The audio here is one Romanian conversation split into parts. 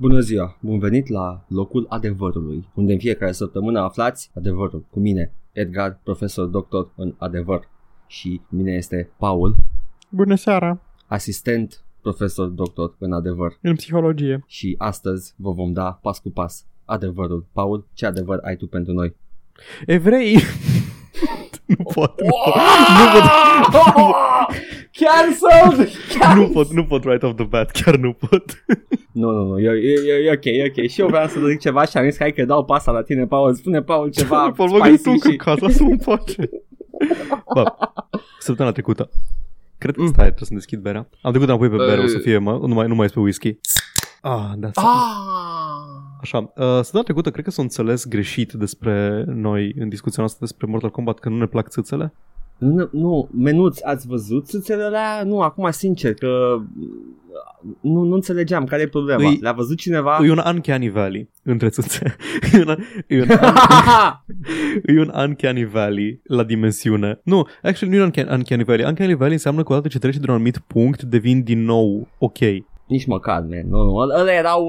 Bună ziua! Bun venit la locul adevărului, unde în fiecare săptămână aflați adevărul cu mine, Edgar, profesor doctor în adevăr. Și mine este Paul, Bună seara! asistent profesor doctor în adevăr. În psihologie. Și astăzi vă vom da pas cu pas adevărul. Paul, ce adevăr ai tu pentru noi? Evrei! nu pot, nu pot, nu pot, Cancelled! nu pot, nu pot right off the bat, chiar nu pot. Nu, nu, nu, e, e, e, e ok, e ok. Și eu vreau să zic ceva și am zis că hai că dau pasa la tine, Paul. Spune, Paul, ceva Paul, mă gândesc tu spicy în și... caz, lasă-mă în pace. Bă, săptămâna trecută, cred că stai, trebuie să deschid berea. Am trecut înapoi pe bere, o să fie, mă, nu mai, nu mai pe whisky. Ah, da, Ah! Așa, uh, săptămâna trecută cred că s-a înțeles greșit despre noi în discuția noastră despre Mortal Kombat că nu ne plac țâțele. Nu, nu, menuți, ați văzut țâțele alea? Nu, acum sincer că nu, nu înțelegeam care e problema. Îi- Le-a văzut cineva? E un uncanny valley între țâțe. e, un, e, un, e un uncanny valley la dimensiune. Nu, actually nu e un uncanny- uncanny valley. Uncanny valley înseamnă că odată ce treci de un anumit punct devin din nou ok. Nici măcar, man. Nu, nu. Ăla erau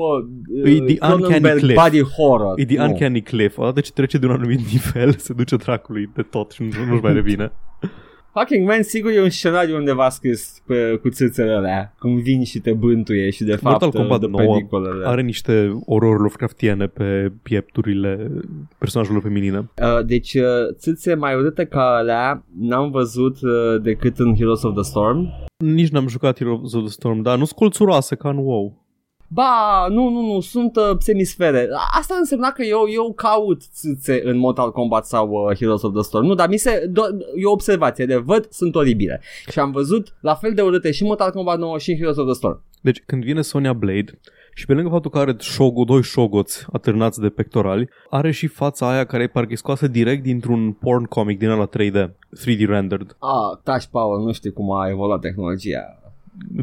uh, E the Cronenberg uncanny cliff. body horror. E the Nu. uncanny cliff. Odată ce trece de un anumit nivel, se duce dracului de tot și nu, nu-și mai revine. Fucking man, sigur e un scenariu undeva scris pe, cu țâțele alea. Cum vin și te bântuie și de fapt Mortal Kombat de 9 pericolele. Are niște orori Lovecraftiene pe piepturile personajelor feminine. Uh, deci uh, țâțe mai urâte ca alea n-am văzut uh, decât în Heroes of the Storm. Nici n-am jucat Heroes of the Storm, dar nu sunt colțuroase ca în WoW. Ba, nu, nu, nu, sunt uh, semisfere. Asta însemna că eu, eu caut țâțe în Mortal Kombat sau uh, Heroes of the Storm. Nu, dar mi se, do- e o observație de văd, sunt oribile. Și am văzut la fel de urâte și în Mortal Kombat 9 și în Heroes of the Storm. Deci când vine Sonya Blade și pe lângă faptul că are șogo, doi șogoți atârnați de pectorali, are și fața aia care e parcă e scoasă direct dintr-un porn comic din ăla 3D, 3D rendered. Ah, Tash Power, nu știu cum a evoluat tehnologia.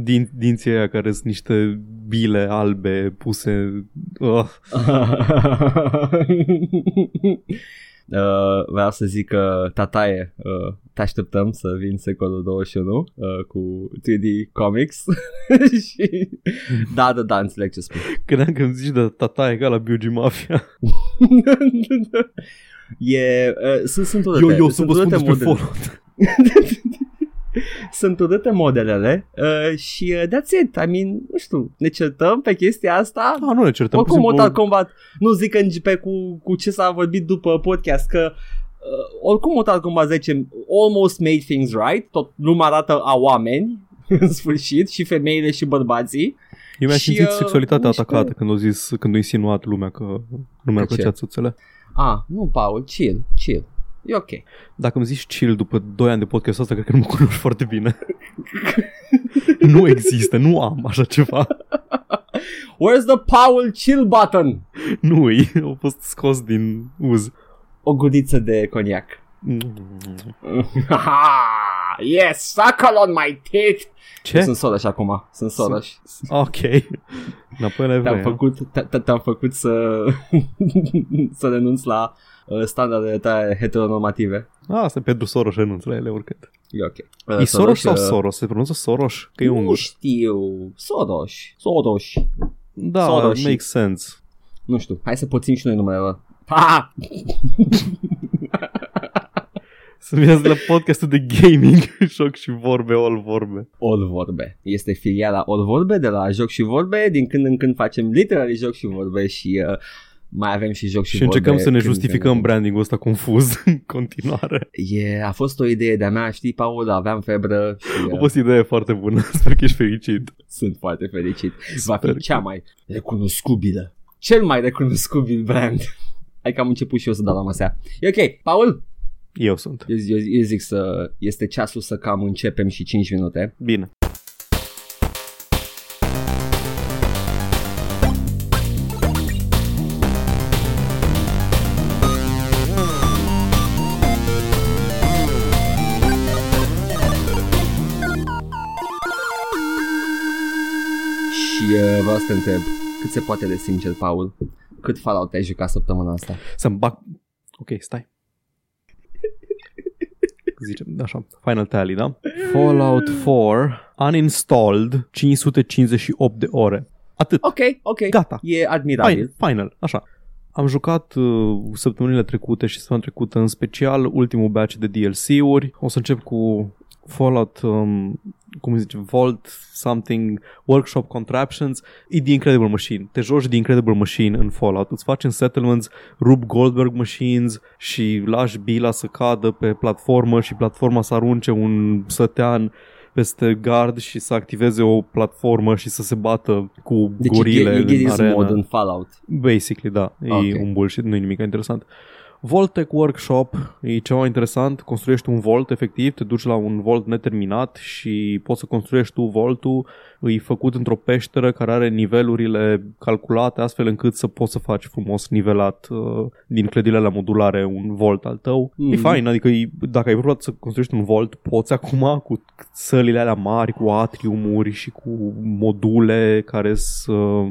Din, dinții aia care sunt niște bile albe puse... Uh. Uh, vreau să zic că Tataie, uh, te așteptăm să vin secolul 21 uh, cu 3D Comics și da, da, da, înțeleg ce spui. Credeam că îmi zici de tata egal la Biogi Mafia. e, uh, sunt, sunt urâte, Eu, eu să sunt vă spun urâte despre modele. Fallout. sunt urâte modelele uh, și uh, that's it, I mean, nu știu, ne certăm pe chestia asta? Ah, nu ne certăm. Oricum pur și Mortal simplu- Kombat Nu zic în pe cu, cu ce s-a vorbit după podcast Că uh, oricum Mortal Kombat 10 Almost made things right Tot lumea arată a oameni În sfârșit Și femeile și bărbații Eu mi-am și, simțit uh, sexualitatea niște- atacată când au zis, când au insinuat lumea că nu mi-ar De ce? plăcea țâțele. Ah, nu Paul, chill, chill E ok Dacă îmi zici chill după 2 ani de podcast ăsta, cred că nu mă cunoști foarte bine. nu există, nu am așa ceva. Where's the Paul chill button? Nu e, a fost scos din uz. O guriță de coniac Yes, suckle on my teeth Ce? Sunt Soros acum Sunt Soros Ok. Înapoi la Te-am evrei. făcut, te- te- te-am făcut să, să renunți la uh, standardele tale heteronormative. Ah, asta e Pedro Soros renunț la ele oricât. E ok. Uh, E Soros sau uh, Soros? Se pronunță Soros? Că e Nu ungur. știu. Soros. Soros. Da, Soros. makes sense. Nu știu. Hai să poțim și noi numele ăla. Ha! Să vină de la podcastul de gaming, joc și vorbe, all vorbe. All Vorbe. Este filiala All Vorbe de la Joc și Vorbe. Din când în când facem literally Joc și Vorbe și uh, mai avem și Joc și, Și încercăm vorbe să ne când- justificăm când- branding-ul ăsta confuz în continuare. E, a fost o idee de-a mea, știi, Paul, aveam febră și A uh, fost idee foarte bună, sper că ești fericit. sunt foarte fericit. Va fi Sper cea că- mai recunoscubilă. Cel mai recunoscubil brand. Hai că am început și eu să dau la masea. E ok, Paul, Eu sunt. eu, eu, eu zic să este ceasul să cam începem și 5 minute. Bine. Vreau să te întreb, cât se poate de sincer, Paul, cât Fallout ai jucat săptămâna asta? Să-mi bag... Ok, stai. Zicem, așa, Final Tally, da? Fallout 4 uninstalled 558 de ore. Atât. Ok, ok. Gata. E admirabil. Final, final, așa. Am jucat uh, săptămânile trecute și săptămâna trecută în special ultimul batch de DLC-uri. O să încep cu Fallout, um, cum se zice, Vault something, Workshop Contraptions, e The Incredible Machine. Te joci The Incredible Machine în Fallout. Îți faci în settlements Rub Goldberg machines și lași bila să cadă pe platformă și platforma să arunce un sătean peste gard și să activeze o platformă și să se bată cu Deci gorile e, e în arena. mod în Fallout. Basically, da. E Ok. un bullshit, nu e nimic interesant. Voltec Workshop e ceva interesant, construiești un volt efectiv, te duci la un volt neterminat și poți să construiești tu voltul, e făcut într-o peșteră care are nivelurile calculate astfel încât să poți să faci frumos nivelat uh, din clădirile la modulare un volt al tău. Mm-hmm. E Mhm. fain, adică e, dacă ai vrut să construiești un volt, poți acum cu sălile alea mari, cu atriumuri și cu module care sunt uh,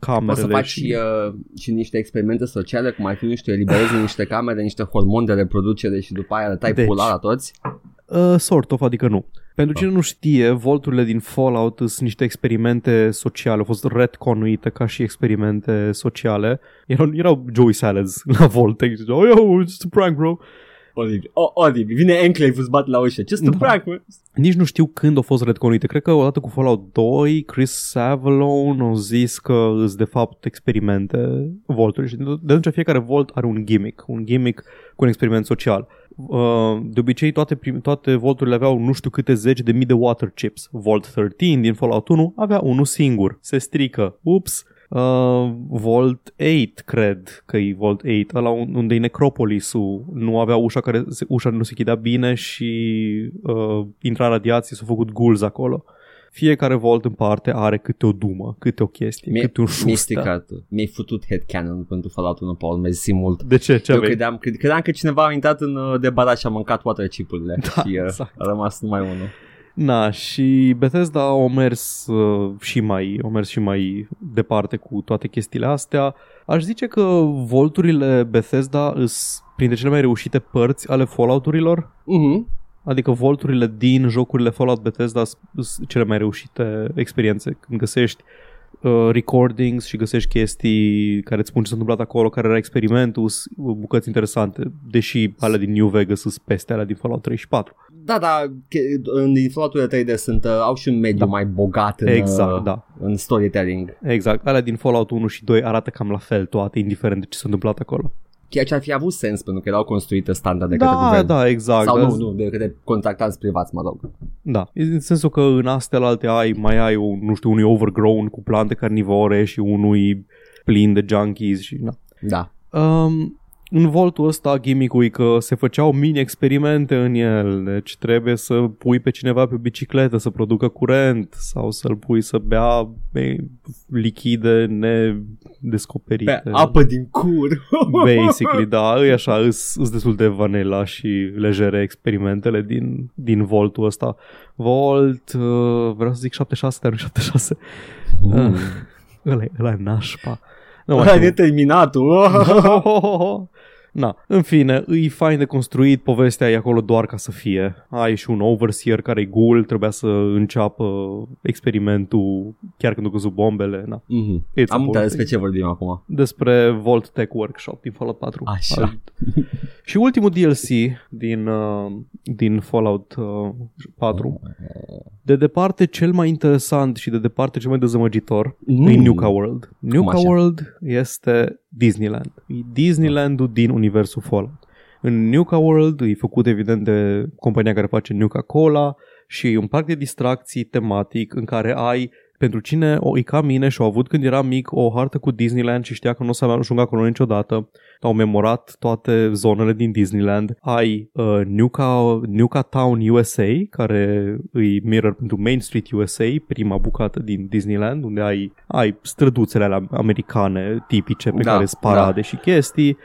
camerele. Poți să faci și... și, uh, și niște experimente sociale, cum ar fi, nu știu, eliberezi în niște camere, niște hormoni de reproducere și după aia le tai Deci. pula la toți. Uh, sort of, adică nu. Pentru cine nu știe, volturile din Fallout sunt niște experimente sociale, au fost retconuite ca și experimente sociale. Erau, erau Joey Salads la Voltec și ziceau, oh, yo, it's just a prank, bro. Oribil. Oh, oribil. Vine Enclave, îți bate la ușă. Just a Da. prank, man. Nici nu știu când au fost retconuite. Cred că odată cu Fallout 2, Chris Savalone au zis că sunt de fapt experimente volturi și de atunci fiecare volt are un gimmick, un gimmick cu un experiment social. Uh, de obicei toate, prim, toate volturile aveau nu știu câte zeci de mii de water chips. Volt 13 din Fallout 1 avea unul singur. Se strică. Ups. Uh, Volt 8, cred că e Volt 8, ăla un- unde e Necropolisul, nu avea ușa care se, ușa nu se chidea bine și uh, intra radiații, s-au făcut ghouls acolo. Fiecare Volt în parte are câte o dumă, câte o chestie, Mi-e- câte un Mi-ai șustă. stricat. Mi-ai futut headcanon pentru Fallout 1 Paul, mersi mult. De ce? Ce Eu aveai? credeam, cred, credeam că cineva a intrat în uh, debarat și a mâncat water chip-urile Da, și uh, exact. a rămas numai unul. Na, și Bethesda au mers uh, și mai au mers și mai departe cu toate chestiile astea. Aș zice că volturile Bethesda sunt printre cele mai reușite părți ale Fallout-urilor. Mhm. Adică volturile din jocurile Fallout Bethesda sunt cele mai reușite experiențe. Când găsești uh, recordings și găsești chestii care îți spun ce s-a întâmplat acolo, care era experimentul, sunt bucăți interesante, deși alea din New Vegas sunt peste alea din Fallout 3 și 4. Da, da, che- în din Fallout 3D sunt, uh, au și un mediu Da. mai bogat în, Exact, uh, da. în storytelling. Exact, alea din Fallout 1 și 2 arată cam la fel toate, indiferent de ce s-a întâmplat acolo. Ceea ce ar fi avut sens pentru că erau construite standard de către Da, guvern. da, exact. Sau da, nu, nu, de către contractanți privați, mă rog. Da, în sensul că în astea alte ai, mai ai, un, nu știu, unul e overgrown cu plante carnivore și unul e plin de junkies și na. Da. Um, în voltul ăsta gimmick-ul e că se făceau mini-experimente în el, deci trebuie să pui pe cineva pe bicicletă să producă curent sau să-l pui să bea be, lichide nedescoperite. Pe apă din cur. Basically, da, e așa, îs destul de vanilla și legere experimentele din, din voltul ăsta. Volt, uh, vreau să zic 76, dar nu 76. Mm. Ăla, e- ăla e nașpa. Nu mai Ăla e știu. neterminatul. Na, în fine, îi fain de construit, povestea e acolo doar ca să fie. Ai și un overseer care e ghoul, trebuia să înceapă experimentul chiar când au căzut bombele. Na. Mhm. It's a Am uitat bullshit. despre ce vorbim acum. Despre Volt Tech Workshop din Fallout 4. Așa. Al- și ultimul DLC din, uh, din Fallout uh, 4, de departe cel mai interesant și de departe cel mai dezamăgitor, Mm. e Nuka World. Nuka așa? World este Disneyland. E Disneylandul din universul Fallout. În Nuka World e făcut evident de compania care face Nuka Cola și e un parc de distracții tematic în care ai pentru cine o, e ca mine și au avut când era mic o hartă cu Disneyland și știa că nu o să ajungă acolo niciodată, au memorat toate zonele din Disneyland. Ai uh, Nuka, Nuka Town USA, care îi mirror pentru Main Street USA, prima bucată din Disneyland, unde ai, ai străduțele alea americane tipice pe Da, care sunt parade da. și chestii.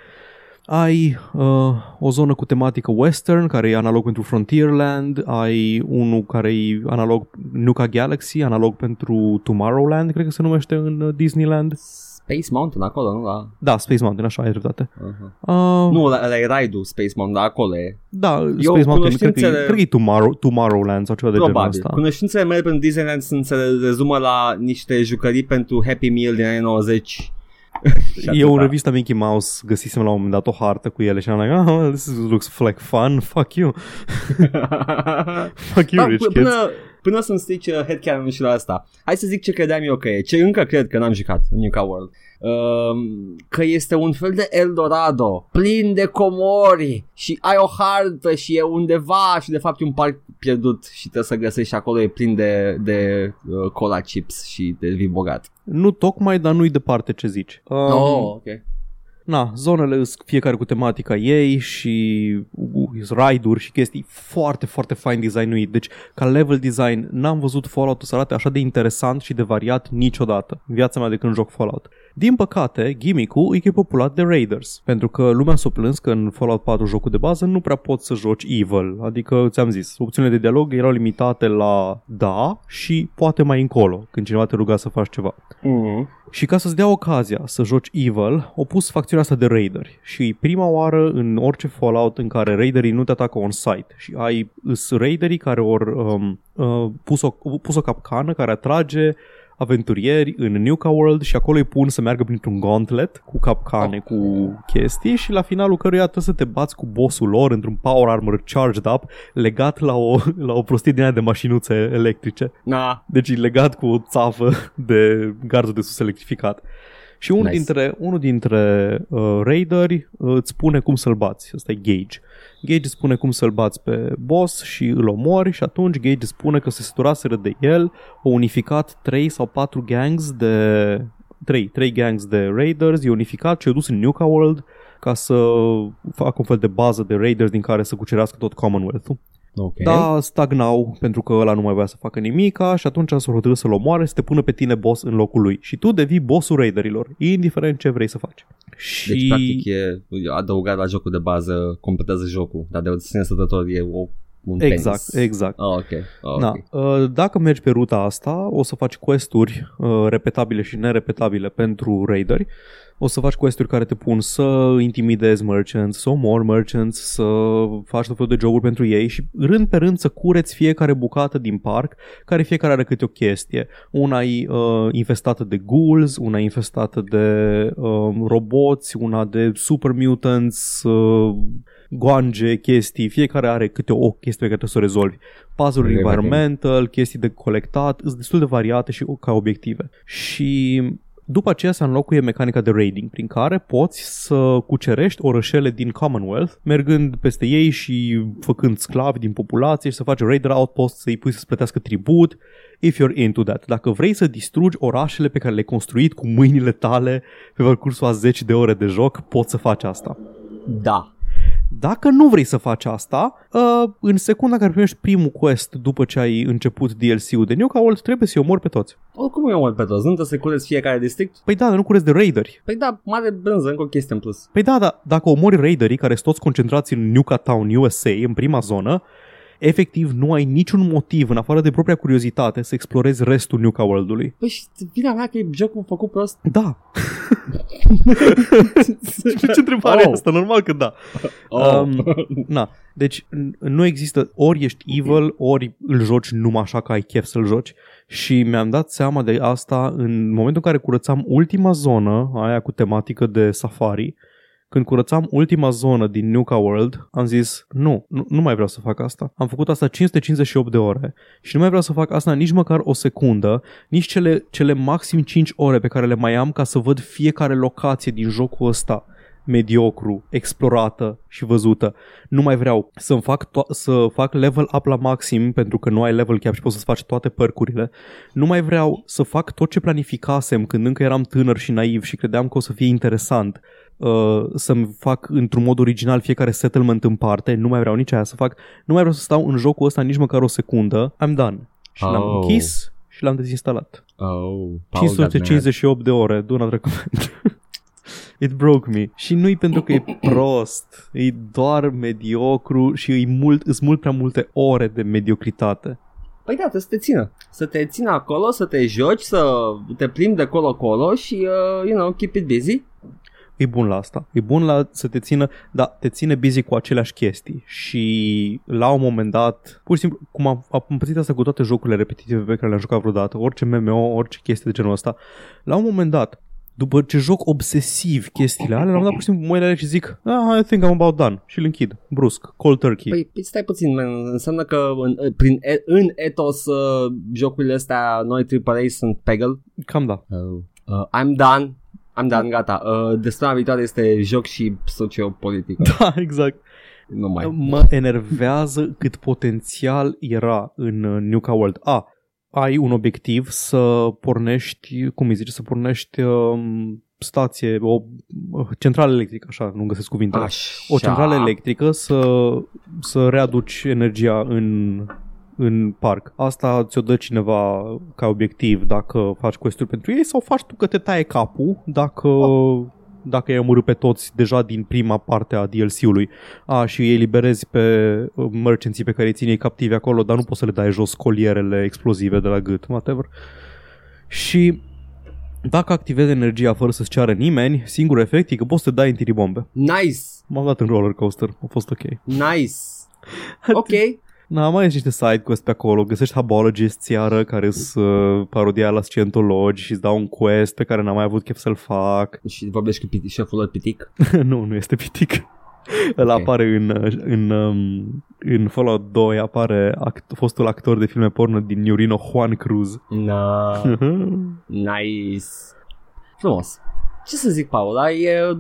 Ai uh, o zonă cu tematică western, care e analog pentru Frontierland, ai unul care e analog Nuka Galaxy, analog pentru Tomorrowland, cred că se numește în uh, Disneyland. Space Mountain acolo, nu la... Da, Space Mountain, așa, ai dreptate. Uh-huh. Uh, Nu, la, la e ride Space Mountain, dar acolo e. Da, Eu Space Mountain, cred că, e, cunoștințele- cred că e Tomorrow, Tomorrowland sau ceva de genul Probabil. ăsta. Cunoștințele mele pentru Disneyland sunt, se rezumă la niște jucării pentru Happy Meal din anii 90. Și Eu în atâta. revista Mickey Mouse găsisem la un moment dat o hartă cu ele și am like, oh, this is- looks like fun, fuck you, fuck you, da, rich p- kids. până, până să-mi strici uh, headcanon și la asta. Hai să zic ce credeam eu că e. Ce încă cred că n-am jucat în Nuka World. Um, că este un fel de Eldorado plin de comori și ai o hartă și e undeva și de fapt e un parc pierdut și trebuie să găsești și acolo e plin de, de uh, cola chips și de vii bogat. Nu tocmai, dar nu-i departe ce zici. Um, oh, ok. Na, zonele sunt fiecare cu tematica ei și uh, ride-uri și chestii foarte, foarte fine designuit. Deci, ca level design, n-am văzut Fallout-ul să arate așa de interesant și de variat niciodată în viața mea de când joc Fallout. Din păcate, gimmick-ul e că e populat de Raiders, pentru că lumea s-a plâns că în Fallout 4 jocul de bază nu prea poți să joci evil, adică ți-am zis, opțiunile de dialog erau limitate la da și poate mai încolo, când cineva te ruga să faci ceva. Mm-hmm. Și ca să-ți dea ocazia să joci Evil, au pus facțiunea asta de raideri. Și e prima oară în orice Fallout în care raiderii nu te atacă on-site. Și ai îs raiderii care au um, uh, pus, o, pus o capcană care atrage aventurieri în Nuka World și acolo îi pun să meargă printr-un gauntlet cu capcane, cu chestii și la finalul căruia trebuie să te bați cu bossul lor într-un power armor charged up legat la o, la o prostie din aia de mașinuțe electrice. Na, Deci e legat cu o țavă de gardul de sus electrificat. Și unul Nice. dintre, unul dintre uh, raideri uh, îți spune cum să-l bați. Asta e Gage. Gage îți spune cum să-l bați pe boss și îl omori și atunci Gage îți spune că se săturaseră de el, au unificat 3 sau 4 gangs de... 3, 3 gangs de raiders, i unificat și i-au dus în Nuka World ca să facă un fel de bază de raiders din care să cucerească tot Commonwealth-ul. Ok. Da, stagnau pentru că ăla nu mai voia să facă nimica și atunci s-a hotărât să-l omoare, să te pună pe tine boss în locul lui. Și tu devii bossul raiderilor, indiferent ce vrei să faci. Și... Deci, practic, e adăugat la jocul de bază, completează jocul, dar de sine stătător e o, un Exact, penis. exact. Oh, ok. Oh, Da. ok. Uh, Dacă mergi pe ruta asta, o să faci questuri uh, repetabile și nerepetabile pentru raideri. O să faci questuri care te pun să intimidezi merchants, să omori merchants, să faci tot felul de joburi pentru ei și rând pe rând să cureți fiecare bucată din parc, care fiecare are câte o chestie. Una e uh, infestată de ghouls, una e infestată de uh, roboți, una de super mutants, uh, goange, chestii, fiecare are câte o chestie pe care trebuie să o rezolvi. Puzzle Everything. environmental, chestii de colectat, sunt destul de variate și ca obiective. Și după aceea se înlocuie mecanica de raiding, prin care poți să cucerești orășele din Commonwealth, mergând peste ei și făcând sclavi din populație și să faci raider outpost, să-i pui să-ți plătească tribut, if you're into that. Dacă vrei să distrugi orașele pe care le-ai construit cu mâinile tale pe parcursul a 10 de ore de joc, poți să faci asta. Da. Dacă nu vrei să faci asta, uh, în secunda care primești primul quest după ce ai început DLC-ul de Nuka World, trebuie să-i omori pe toți. Oricum eu mult pe toți, nu trebuie să cureți fiecare district. Păi da, dar nu curezi de raideri. Păi da, mare brânză, încă o chestie în plus. Păi da, da, dacă omori raiderii care sunt toți concentrați în Nuka Town, USA, în prima zonă, efectiv nu ai niciun motiv, în afară de propria curiozitate, să explorezi restul Nuka World-ului. Păi și vina mea că e jocul făcut prost. Da. Ce întrebare Oh. oh. asta? Normal că da. Oh. Um, na, deci n- nu există, ori ești evil, ori îl joci numai așa că ai chef să-l joci și mi-am dat seama de asta în momentul în care curățam ultima zonă, aia cu tematică de safari, când curățam ultima zonă din Nuka World, am zis, nu, nu, nu mai vreau să fac asta. Am făcut asta 558 de ore și nu mai vreau să fac asta nici măcar o secundă, nici cele, cele maxim 5 ore pe care le mai am ca să văd fiecare locație din jocul ăsta mediocru, explorată și văzută. Nu mai vreau să fac, to- să fac level up la maxim pentru că nu ai level cap și poți să faci toate percurile. Nu mai vreau să fac tot ce planificasem când încă eram tânăr și naiv și credeam că o să fie interesant uh, să-mi fac într-un mod original fiecare settlement în parte. Nu mai vreau nici aia să fac. Nu mai vreau să stau în jocul ăsta nici măcar o secundă. I'm done. Și l-am Oh. închis și l-am dezinstalat. Oh, Paul 558 de ore, do not recommend. It broke me. Și nu-i pentru că e prost, e doar mediocru și e mult, sunt mult prea multe ore de mediocritate. Păi da, trebuie să te țină. Să te țină acolo, să te joci, să te plimbi de colo-colo și, uh, you know, keep it busy. E bun la asta. E bun la să te țină, da, te ține busy cu aceleași chestii și la un moment dat, pur și simplu, cum am, am pățit asta cu toate jocurile repetitive pe care le-am jucat vreodată, orice MMO, orice chestie de genul ăsta, la un moment dat, după ce joc obsesiv chestiile alea, la un dat pur și simplu mă și zic, ah, I think I'm about done și îl închid, brusc, cold turkey. Păi, păi stai puțin, man. înseamnă că în, prin, în etos uh, jocurile astea noi AAA sunt pegel? Cam da. Uh, uh, I'm done, I'm done, gata. Uh, de viitoare este joc și sociopolitic. Da, exact. Nu mai. Mă enervează cât potențial era în uh, New Ca World. A, ai un obiectiv să pornești, cum îi zice, să pornești um, stație, o centrală electrică, așa, nu găsesc cuvintele. Așa. O centrală electrică să, să readuci energia în, în parc. Asta ți-o dă cineva ca obiectiv dacă faci quest pentru ei sau faci tu că te taie capul dacă... Oh dacă i-ai omorât pe toți deja din prima parte a DLC-ului. A, și îi eliberezi pe uh, merchanții pe care îi ține captivi acolo, dar nu poți să le dai jos colierele explozive de la gât, whatever. Și dacă activezi energia fără să-ți ceară nimeni, singurul efect e că poți să te dai în tiribombe. Nice! M-am dat în roller coaster, a fost ok. Nice! ok. Na, mai ești niște side quest pe acolo, găsești habologists iară care sunt uh, parodia la scientologi și îți dau un quest pe care n-am mai avut chef să-l fac. Și vorbești cu piti- șeful lor Pitic? nu, nu este Pitic. El okay. apare în, în, um, în Fallout 2, apare act, fostul actor de filme porno din New Reno, Juan Cruz. Na, nice. Frumos. Ce să zic, Paul? E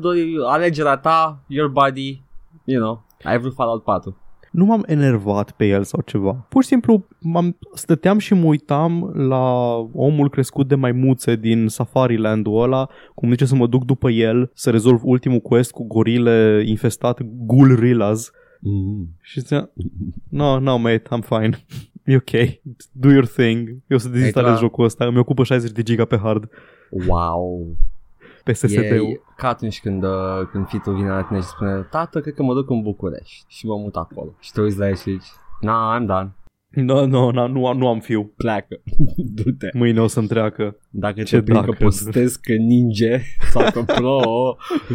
alegerea ta, your body, you know, ai vrut Fallout 4 nu m-am enervat pe el sau ceva. Pur și simplu m-am, stăteam și mă uitam la omul crescut de maimuțe din Safari Land-ul ăla, cum zice să mă duc după el să rezolv ultimul quest cu gorile infestat Gulrillas. Mm. Și zicea, no, no, mate, I'm fine. E ok, do your thing. Eu o să dezinstalez jocul ăsta, îmi ocupă 60 de giga pe hard. Wow pe SSD-ul. E ca atunci când, uh, când fitul vine la tine și spune Tată, cred că mă duc în București și mă mut acolo. Și te uiți la el și zici Na, I'm done. No, no, no, nu, nu am fiu. Pleacă. Du-te. Mâine o să-mi treacă. Dacă Ce te prind că postez că ninge sau că pro,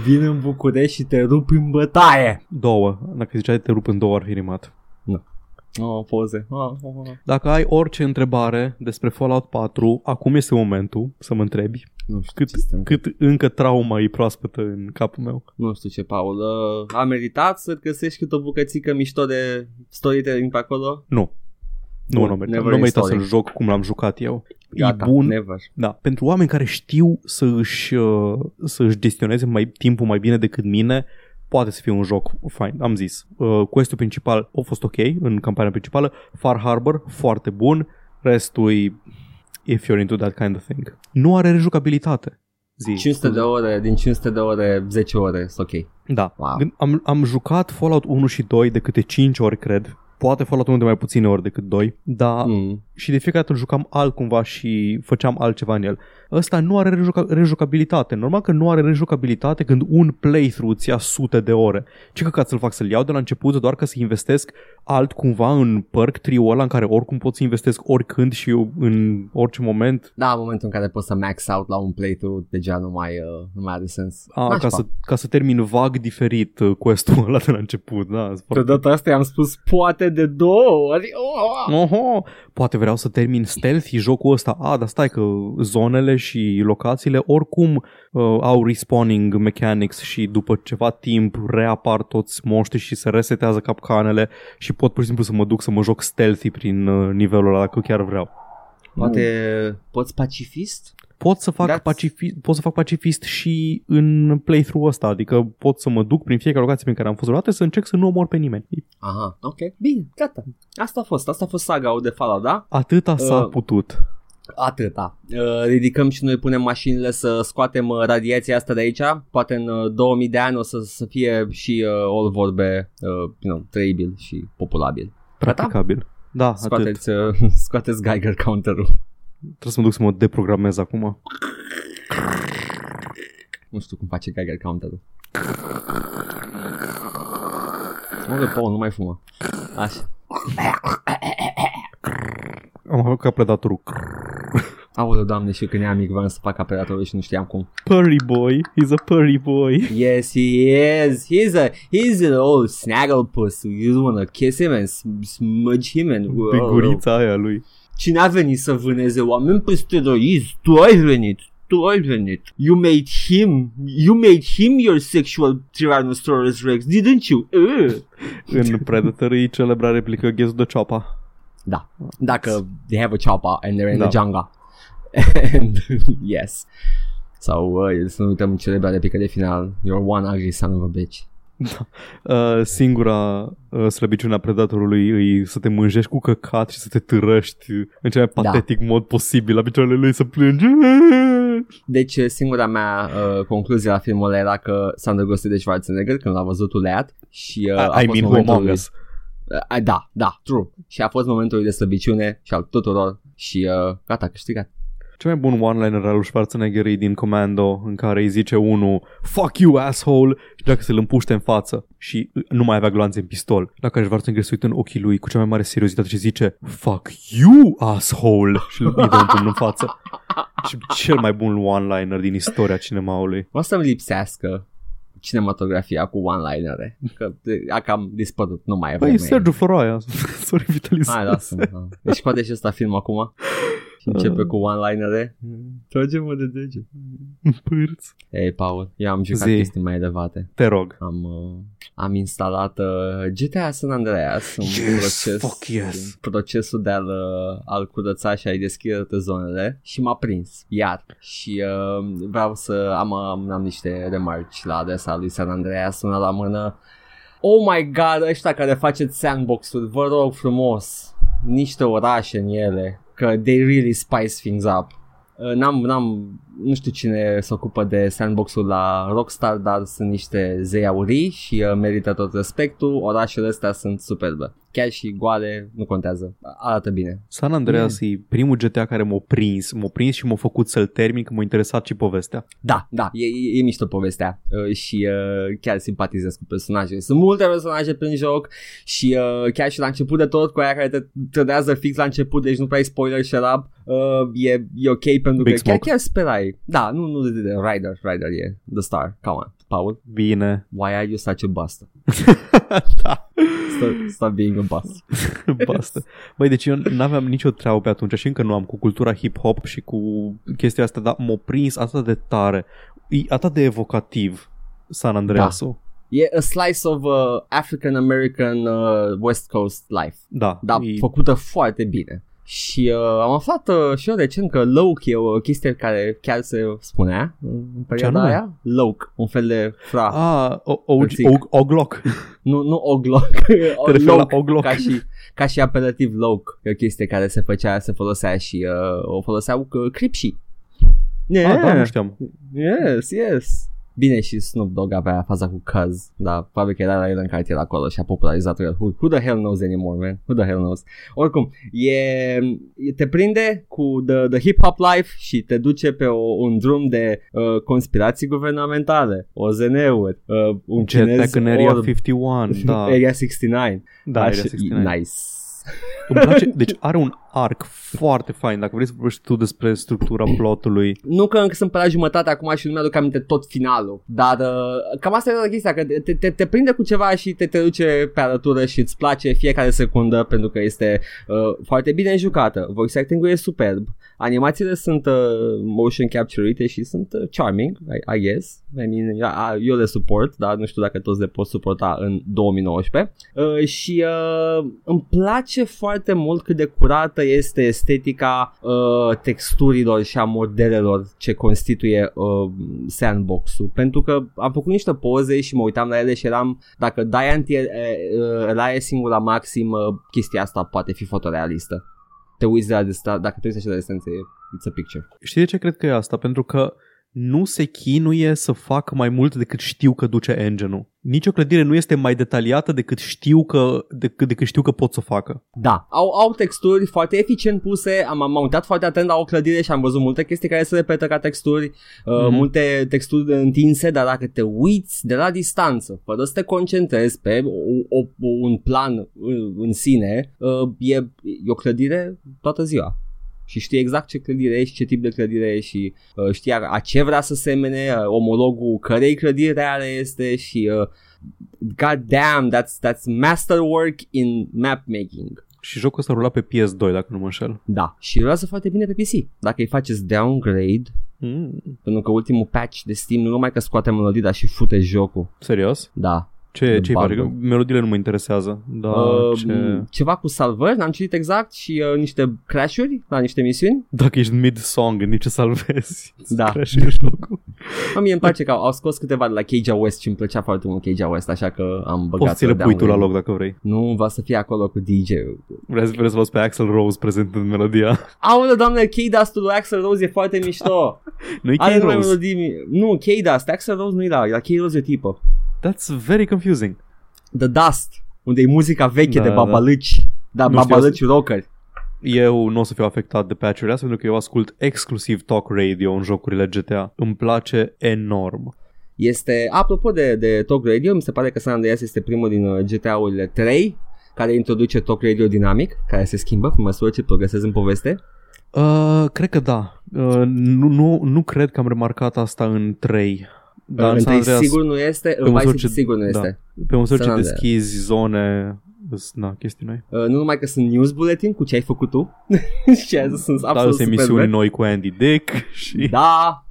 vin în București și te rup în bătaie. Două. Dacă ziceai te rup în două ar fi rimat. Nu. Oh, poze. Oh, oh, oh. Dacă ai orice întrebare despre Fallout 4, acum este momentul să mă întrebi. Nu știu cât, cât încă trauma e proaspătă în capul meu. Nu știu ce, Paul. Uh, a meritat să găsești cât o bucățică mișto de storytelling pe acolo? Nu. Nu, nu meritat. Nu meritat să-l joc cum l-am jucat eu. Gata, e bun. Never. Da, pentru oameni care știu să își, uh, să își gestioneze mai, timpul mai bine decât mine, poate să fie un joc fine, am zis. Uh, quest principal a fost ok în campania principală, Far Harbor, foarte bun, restul e if you're into that kind of thing. Nu are rejucabilitate. Zi. 500 de ore, din 500 de ore, 10 ore sunt ok. Da. Wow. Am, am jucat Fallout 1 și 2 de câte 5 ori, cred. Poate Fallout 1 de mai puține ori decât 2, dar mm. Și de fiecare dată îl jucam altcumva și făceam altceva în el ăsta nu are rejuca- rejucabilitate. Normal că nu are rejucabilitate când un playthrough ți ia sute de ore. Ce că să-l fac să-l iau de la început doar ca să investesc alt cumva în perk trio ăla în care oricum pot să investesc oricând și eu în orice moment. Da, în momentul în care poți să max out la un playthrough deja nu mai, uh, nu mai are sens. A, ca să, ca să termin vag diferit uh, quest-ul ăla de la început. Da, de data asta i-am spus poate de două ori. Oh! Oho, poate vreau să termin stealthy jocul ăsta. A, dar stai că zonele și locațiile oricum uh, au respawning mechanics și după ceva timp reapar toți moștri și se resetează capcanele și pot pur și simplu să mă duc să mă joc stealthy prin uh, nivelul ăla dacă chiar vreau. Poate poți pacifist? Pot să fac, pacifist, pot să fac pacifist și în playthrough ăsta, adică pot să mă duc prin fiecare locație prin care am fost vreodată să încerc să nu omor pe nimeni. Aha, ok, bine, gata. Asta a fost, asta a fost saga de Fallout, da? Atâta uh, s-a putut. Atâta. Uh, ridicăm și noi punem mașinile să scoatem uh, radiația asta de aici. Poate în uh, 2000 de ani o să, să fie și uh, all vorbe uh, you know, trăibil și populabil. Practicabil. Da, scoateți, uh, scoateți Geiger counter-ul. Trebuie să mă duc să mă deprogramez acum. Nu știu cum face Geiger counter-ul. Să mă Paul, nu mai fumă. Așa. Am avut ca predatorul. Aoleu, doamne, și când eram mic vreau să fac apelatorul și nu știam cum. Purry boy. He's a purry boy. Yes, he is. He's a he's an old snagglepuss. You wanna kiss him and s- smudge him and... Pe gurița aia lui. Cine a venit să vâneze oameni pe steroizi? Tu ai venit. Tu ai venit. You made him. You made him your sexual Tyrannosaurus Rex, didn't you? Uh. În Predator îi celebra replică Guess the Choppa. Da. Dacă they have a chopper and they're in Da. the jungle. and yes. Sau uh, să nu uităm celebra replică de final. You're one ugly son of a bitch. Uh, singura uh, slăbiciune a predatorului îi să te mânjești cu căcat și să te târăști în cel mai Da. patetic mod posibil la picioarele lui să plângi. Deci singura mea uh, concluzie la filmul ăla era că s-a îndrăgostit de Schwarzenegger când l-a văzut uleat și uh, a I fost mean, who momentul among lui- us? Uh, da, da, true. Și a fost momentul lui de slăbiciune și al tuturor și uh, gata, a câștigat. Cel mai bun one-liner al lui Schwarzenegger e din Commando în care îi zice unul Fuck you asshole și dacă se-l împuște în față și nu mai avea gloanțe în pistol la care Schwarzenegger se uită în ochii lui cu cea mai mare seriozitate și zice Fuck you asshole și îi dă un pumn în față și cel mai bun one-liner din istoria cinemaului O să-mi lipsească cinematografia cu one-linere, că de- a cam dispărut, nu mai e Păi vreme. Sergiu Foroaia Sorry Vitalis Hai, lasă-mă. da. Deci scoate și ăsta film acum și începe cu one-linere. Trage-mă de dege. Pârț Ei, Paul, eu am jucat Zi. chestii mai elevate. Te rog Am, uh, am instalat uh, GTA San Andreas în Yes, proces, fuck yes. în procesul de a-l, uh, a-l curăța și a-i deschide toate zonele și m-a prins, iar. Și uh, vreau să am, am, am niște remarci la adresa lui San Andreas, una la mână. Oh my god, ăștia care faceți sandbox-uri, vă rog frumos, niște orașe în ele, că they really spice things up. Uh, N-am, n-am, nu știu cine se ocupă de sandbox-ul la Rockstar, dar sunt niște zei aurii și uh, merită tot respectul. Orașele astea sunt superbe. Chiar și goale, nu contează. Arată bine. San Andreas e primul GTA care m-a prins M-a prins și m-a făcut să-l termin Că m-a interesat și povestea Da, da, e, e, e mișto povestea uh, și uh, chiar simpatizez cu personaje. Sunt multe personaje prin joc și uh, chiar și la început de tot cu aia care te trădează fix la început, deci nu prea ai spoiler shut up, uh, e, e ok pentru Big că chiar, Smoke. chiar sperai. Da, nu, nu de, de, de Ryder, Ryder e the star. Come on, Paul, Bine why are you such a bastard? Da Stop, stop being a bastard. Basta. Băi, deci eu n-aveam nicio treabă pe atunci și încă nu am cu cultura hip-hop și cu chestia asta, dar m-a prins atât de tare. E atât de evocativ San Andreasul. E a slice of uh, African American uh, West Coast life. Da. Da, e, făcută foarte bine. Și uh, am aflat uh, și eu recent că Loke e o chestie care chiar se spunea în perioada anume? aia. Loke, un fel de fra. a, o, o, Îl zic. o, Oglock. Nu, nu Oglock. Te referi la Loke, Oglock. ca și, ca și apelativ Loke. E o chestie care se făcea, se folosea și uh, o foloseau uh, cripșii. Yeah. Ah, da, nu știam. Yes, yes. Bine și Snoop Dogg avea faza cu Cuz, dar probabil că era la el în cartier acolo și a popularizat el. Who, who the hell knows anymore, man? Who the hell knows? Oricum, e, e- te prinde cu the, the hip-hop life și te duce pe o, un drum de uh, conspirații guvernamentale, OZN-uri, uh, un chinez Jetpack în Area orb, 51, da. Area 69. da, Area Așa, 69. Nice. Îmi place, deci are un arc foarte fain. Dacă vrei să vorbești tu despre structura plotului, Nu că încă sunt pe la jumătate acum și nu mi-aduc aminte tot finalul, dar uh, cam asta e chestia, că te, te, te prinde cu ceva și te, te duce pe alătură și îți place fiecare secundă pentru că este uh, foarte bine jucată. Voice acting-ul e superb, animațiile sunt uh, motion capture și sunt uh, charming, I, I guess. I mean, uh, eu le suport, dar nu știu dacă toți le pot suporta în 2019. Uh, și uh, îmi place foarte mult cât de curată este estetica uh, texturilor și a modelelor ce constituie uh, sandbox-ul. Pentru că am făcut niște poze și mă uitam la ele și eram, dacă dai anti uh, aliasing la maxim, uh, chestia asta poate fi fotorealistă. Te uiți de la distanță, dacă te uiți așa de distanță, e- it's a picture. știi de ce cred că e asta? Pentru că nu se chinuie să facă mai mult decât știu că duce engine-ul. nicio clădire nu este mai detaliată decât știu că, decât, decât știu că pot să o facă. Da, au, au texturi foarte eficient puse, am, am uitat foarte atent la o clădire și am văzut multe chestii care se repetă ca texturi, uh, Mhm. multe texturi întinse, dar dacă te uiți de la distanță, fără să te concentrezi pe o, o, un plan în, în sine, uh, e, e o clădire toată ziua. Și știi exact ce clădire e și ce tip de clădire e și uh, știi a, a ce vrea să semene, uh, omologul cărei clădiri reale este și uh, god damn, that's, that's masterwork in map making. Și jocul ăsta rula pe PS2, dacă nu mă înșel. Da, și rulează foarte bine pe PC. Dacă îi faceți downgrade, Mm, pentru că ultimul patch de Steam nu numai că scoate melodii, dar și fute jocul. serios? Da. Ce, De ce face? Că bug. melodiile nu mă interesează. Da, Uh, ce... Ceva cu salvări, n-am citit exact, și uh, niște crash-uri la niște misiuni. Dacă ești mid-song, nici ce salvezi. Da. Crashează jocul. A, mie îmi place că au, au scos câteva de la Cage West și îmi plăcea foarte mult Cage West, așa că am băgat Poți să le pui tu la loc dacă vrei. Nu, va să fie acolo cu DJ-ul. Vreți, vreți să văd pe Axel Rose prezentând melodia? Aoleu, doamne, K-Dust-ul lui Axel Rose e foarte mișto. Nu-i Are Key numai Rose. melodii... Nu, K-Dust, Axel Rose nu e la, la K-Rose e o tipă. That's very confusing. The Dust, unde e muzica veche Da, de da. babalâci. Da, Nu știu, babalâci rockeri. Eu nu o să fiu afectat de patch-urile astea pentru că eu ascult exclusiv talk radio în jocurile GTA. Îmi place enorm. Este, apropo de, de Talk Radio, mi se pare că San Andreas este primul din uh, GTA-urile 3 care introduce Talk Radio dinamic, care se schimbă pe măsură ce progresezi în poveste. Uh, cred că da. Uh, nu, nu, nu cred că am remarcat asta în 3. Dar Dar în în San 3 Andreas, sigur nu este, în măsură Vice City ce- sigur nu da. este. pe măsură San ce Andreas. deschizi zone, îs- na, chestii noi. Uh, nu numai că sunt news bulletin cu ce ai făcut tu, și sunt Da, absolut sunt super emisiuni bad. noi cu Andy Dick și Da,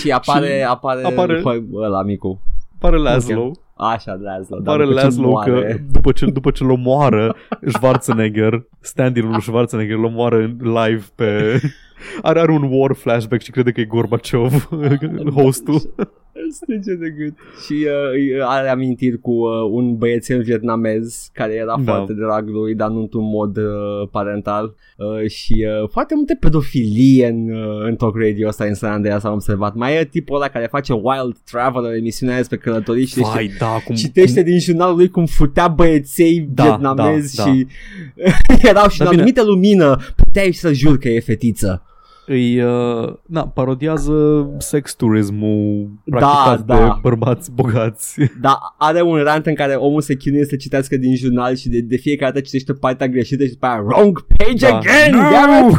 și apare, Și apare, apare- apare ăla micu. apare Laszlo. Așa, Laszlo. dar Apare după ce Laszlo că moare- după ce, după ce-l omoară Schwarzenegger, stand-in-ul lui Schwarzenegger îl omoară în live pe... Are, are un war flashback și crede că e Gorbachev, hostul. Îl strânge de gât. Și uh, are amintiri cu uh, un băiețel vietnamez care era Da. foarte drag lui, dar nu într-un mod uh, parental. Uh, și uh, foarte multe pedofilie în, uh, în talk radio ăsta în San Andreas am observat. Mai e tipul ăla care face Wild Traveler, emisiunea despre călătorii și Vai, da, cum... Citește din jurnalul lui cum futea băieței Da, vietnamezi da, și erau și Dar în bine. anumită lumină puteai să jur că e fetiță. Îi, uh, na, parodiază sex turismul practicat da. de bărbați bogați. Dar are un rant în care omul se chinuie să citească din jurnal și de, de fiecare dată citește partea greșită și după aia wrong page Da. again, No! damn it!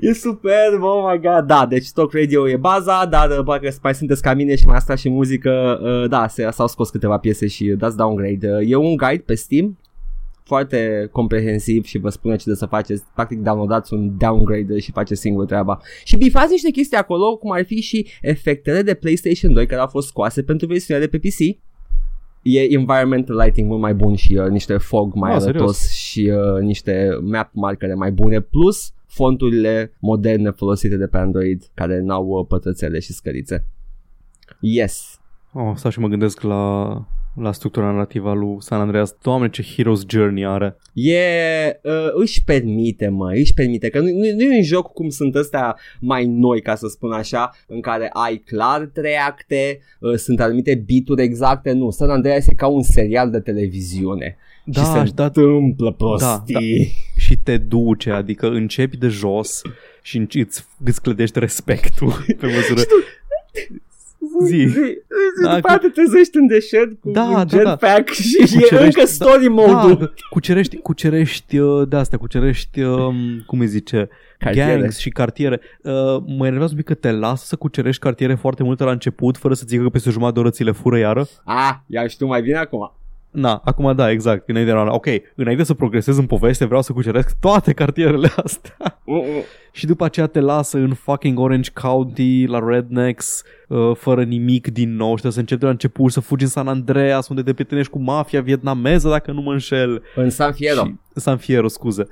e super, oh my god, da, deci Talk Radio e baza, dar uh, parcă mai sunteți ca mine și mai asta și muzică, uh, da, se, s-au scos câteva piese și dați downgrade. Uh, e un guide pe Steam, foarte comprehensiv și vă spune ce de să faceți. Practic downloadați un downgrade și faceți singur treaba. Și bifați niște chestii acolo, cum ar fi și efectele de PlayStation 2 care au fost scoase pentru versiunea de pe PC. E environmental lighting mult mai bun și uh, niște fog mai Ah, arătos serios? și uh, niște map markere mai bune, plus fonturile moderne folosite de pe Android care n-au uh, pătrățele și scărițe. Yes. Oh, stau și mă gândesc la, la structura narrativă a lui San Andreas. Doamne, ce hero's journey are. E, uh, își permite, mă, își permite, că nu, nu, nu e un joc cum sunt ăstea mai noi, ca să spun așa, în care ai clar trei acte, uh, sunt anumite bituri exacte, nu, San Andreas e ca un serial de televiziune Da, și se și da, întâmplă prostii. și te duce, adică începi de jos și înci- îți, îți clădești respectul pe măsură. Zi. Zi, zi, Da, după aia te trezești în deșert cu Da, un da, da. jetpack și e Cucerești- încă story mode-ul. Da, cucerești, cucerești uh, de astea, cucerești, um, cum îi zice, Cartiere. gangs și cartiere. Uh, mă enervează un pic că te lasă să cucerești cartiere foarte multe la început, fără să zică că peste o jumătate de oră ți le fură iară. Ah, ia și tu mai bine acum. Na, acum da, exact. Înainte era, ok, înainte să progresez în poveste, vreau să cuceresc toate cartierele astea. Uh, uh. și după aceea te lasă în fucking Orange County, la Rednecks, uh, fără nimic din nou și trebuie să începi de la început să fugi în San Andreas, unde te prietenești cu mafia vietnameză, dacă nu mă înșel. În San Fierro. Și, San Fierro, scuze.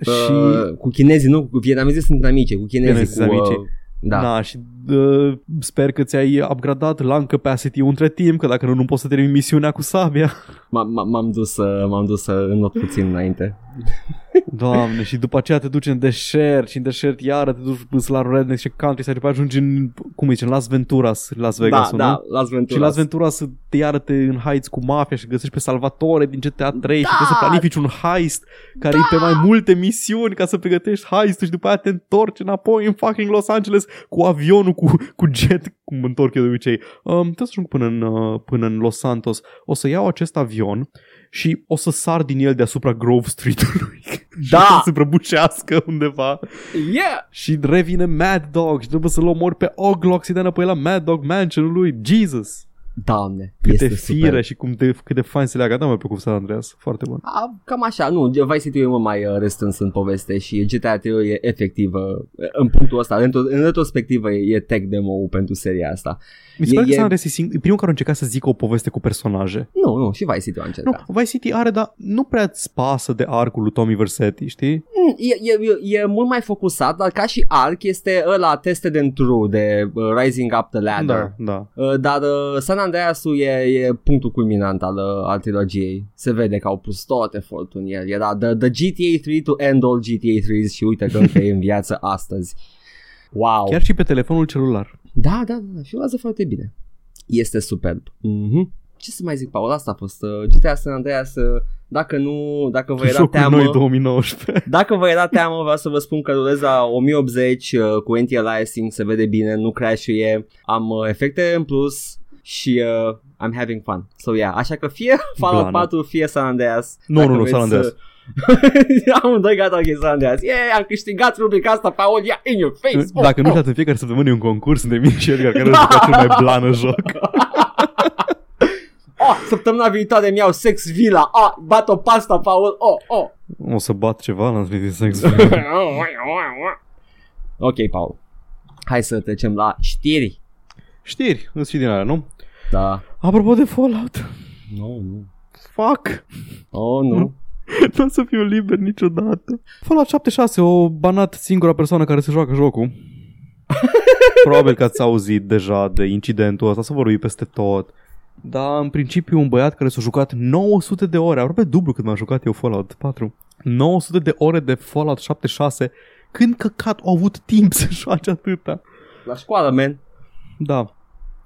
și Uh, cu chinezii, nu, cu vietnamezii sunt amici, cu chinezii, Chinezii cu, sunt uh, amicii. Da. Da, și uh, sper că ți-ai upgradat lung capacity între timp, că dacă nu, nu poți să termini misiunea cu sabia. M- m- m-am dus, să, m-am dus să înot puțin înainte. Doamne, și după aceea te duci în deșert și în deșert iară te duci la redneck și country și după ajungi în, cum zice, în Las Venturas, Las Vegas, da, da, Las Venturas. Și Las Venturas te iară te în heights cu mafia și găsești pe Salvatore din GTA 3 da! și trebuie să planifici un heist care da! e pe mai multe misiuni ca să pregătești heist și după aia te întorci înapoi în fucking Los Angeles cu avionul, cu, cu jet, cum mă întorc eu de obicei. Um, trebuie să ajung până în, uh, până în Los Santos. O să iau acest avion și o să sar din el deasupra Grove Street-ului. Da! și să se prăbușească undeva. Yeah! Și revine Mad Dog și trebuie să-l omori pe Oglock să dea înapoi la Mad Dog Mansion lui. Jesus! Doamne, Câte este fire super. și cum de, cât de fain se leagă. Da, mi-a plăcut San Andreas. Foarte bun. A, cam așa, nu, Vice City e mult mai uh, restrâns în poveste și GTA 3 e efectiv uh, în punctul ăsta, în, în retrospectivă e, e tech demo pentru seria asta. Mi se E- pare că e- San Andreas e, sing- e primul care a încercat să zică o poveste cu personaje. Nu, nu, și Vice City a Nu, încercat. Vice City are, dar nu prea îți pasă de arcul lui Tommy Versetti, știi? Mm, E, e, e, e mult mai focusat, dar ca și arc este ăla Tested and True de uh, Rising Up the Ladder. Da, da. Uh, Dar uh, San Andreas-ul e, e punctul culminant al, uh, al trilogiei. Se vede că au pus tot efortul în el. Era the, the GTA 3 to end all GTA 3 și uite că încă e în viață astăzi. Wow. Chiar și pe telefonul celular. Da, da, da, și urmează foarte bine. Este superb. Mm-hmm. Ce să mai zic, Paul? Asta a fost uh, GTA San Andreas. Uh, dacă nu, dacă vă era Jocul teamă... noi 2019. Dacă vă era teamă, vreau să vă spun că rulez la 1080 uh, cu anti-aliasing, se vede bine, nu crash-uie, am uh, efecte în plus și uh, I'm having fun. So yeah, așa că fie Fallout Blană. 4, fie San Andreas. Nu, Dacă nu, nu, vreți San Andreas. să- Amândoi gata, ok, San Andreas. Yeah, am câștigat rubrica asta, Paul, yeah, in your face. Oh, Dacă nu oh. știați, în fiecare săptămână e un concurs între mine și Edgar care jucat cel mai blană joc. Oh, săptămâna viitoare mi-au sex villa. Ah, bat o pasta, Paul. Oh, oh. O să bat ceva la Smith Sex. ok, Paul. Hai să trecem la știri. Știri, îți și din alea, nu? Da. Apropo de Fallout. Nu, nu. Fuck. Oh, nu. Nu o să fiu liber niciodată. Fallout 76 o banat singura persoană care se joacă jocul. Probabil că ați auzit deja de incidentul ăsta, să vorbi peste tot. Dar în principiu un băiat care s-a jucat 900 de ore, aproape dublu cât m-am jucat eu Fallout 4. 900 de ore de Fallout 76. Când căcat au avut timp să joace atâta? La școală, man. Da.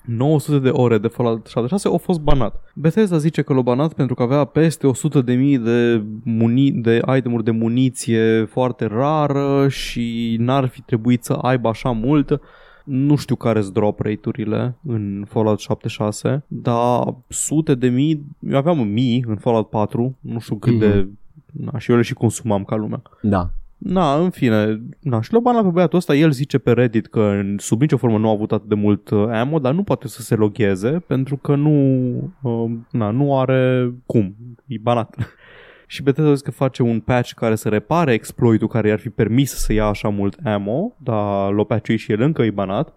900 de ore de Fallout 76 au fost banat. Bethesda zice că l-a banat pentru că avea peste 100 de mii de, muni- de itemuri de muniție foarte rară și n-ar fi trebuit să aibă așa mult. Nu știu care sunt drop rate-urile în Fallout 76, dar sute de mii, eu aveam mii în Fallout 4, nu știu cât Mhm. de... Na, și eu le și consumam ca lumea. Da. Na, în fine, na, și l-a banat pe băiatul ăsta, el zice pe Reddit că în- sub nicio formă nu a avut atât de mult uh, ammo, dar nu poate să se logheze pentru că nu, uh, na, nu are cum, e banat. și Bethesda zice că face un patch care să repare exploitul care i-ar fi permis să ia așa mult ammo, dar l-a patchuit și el încă e banat.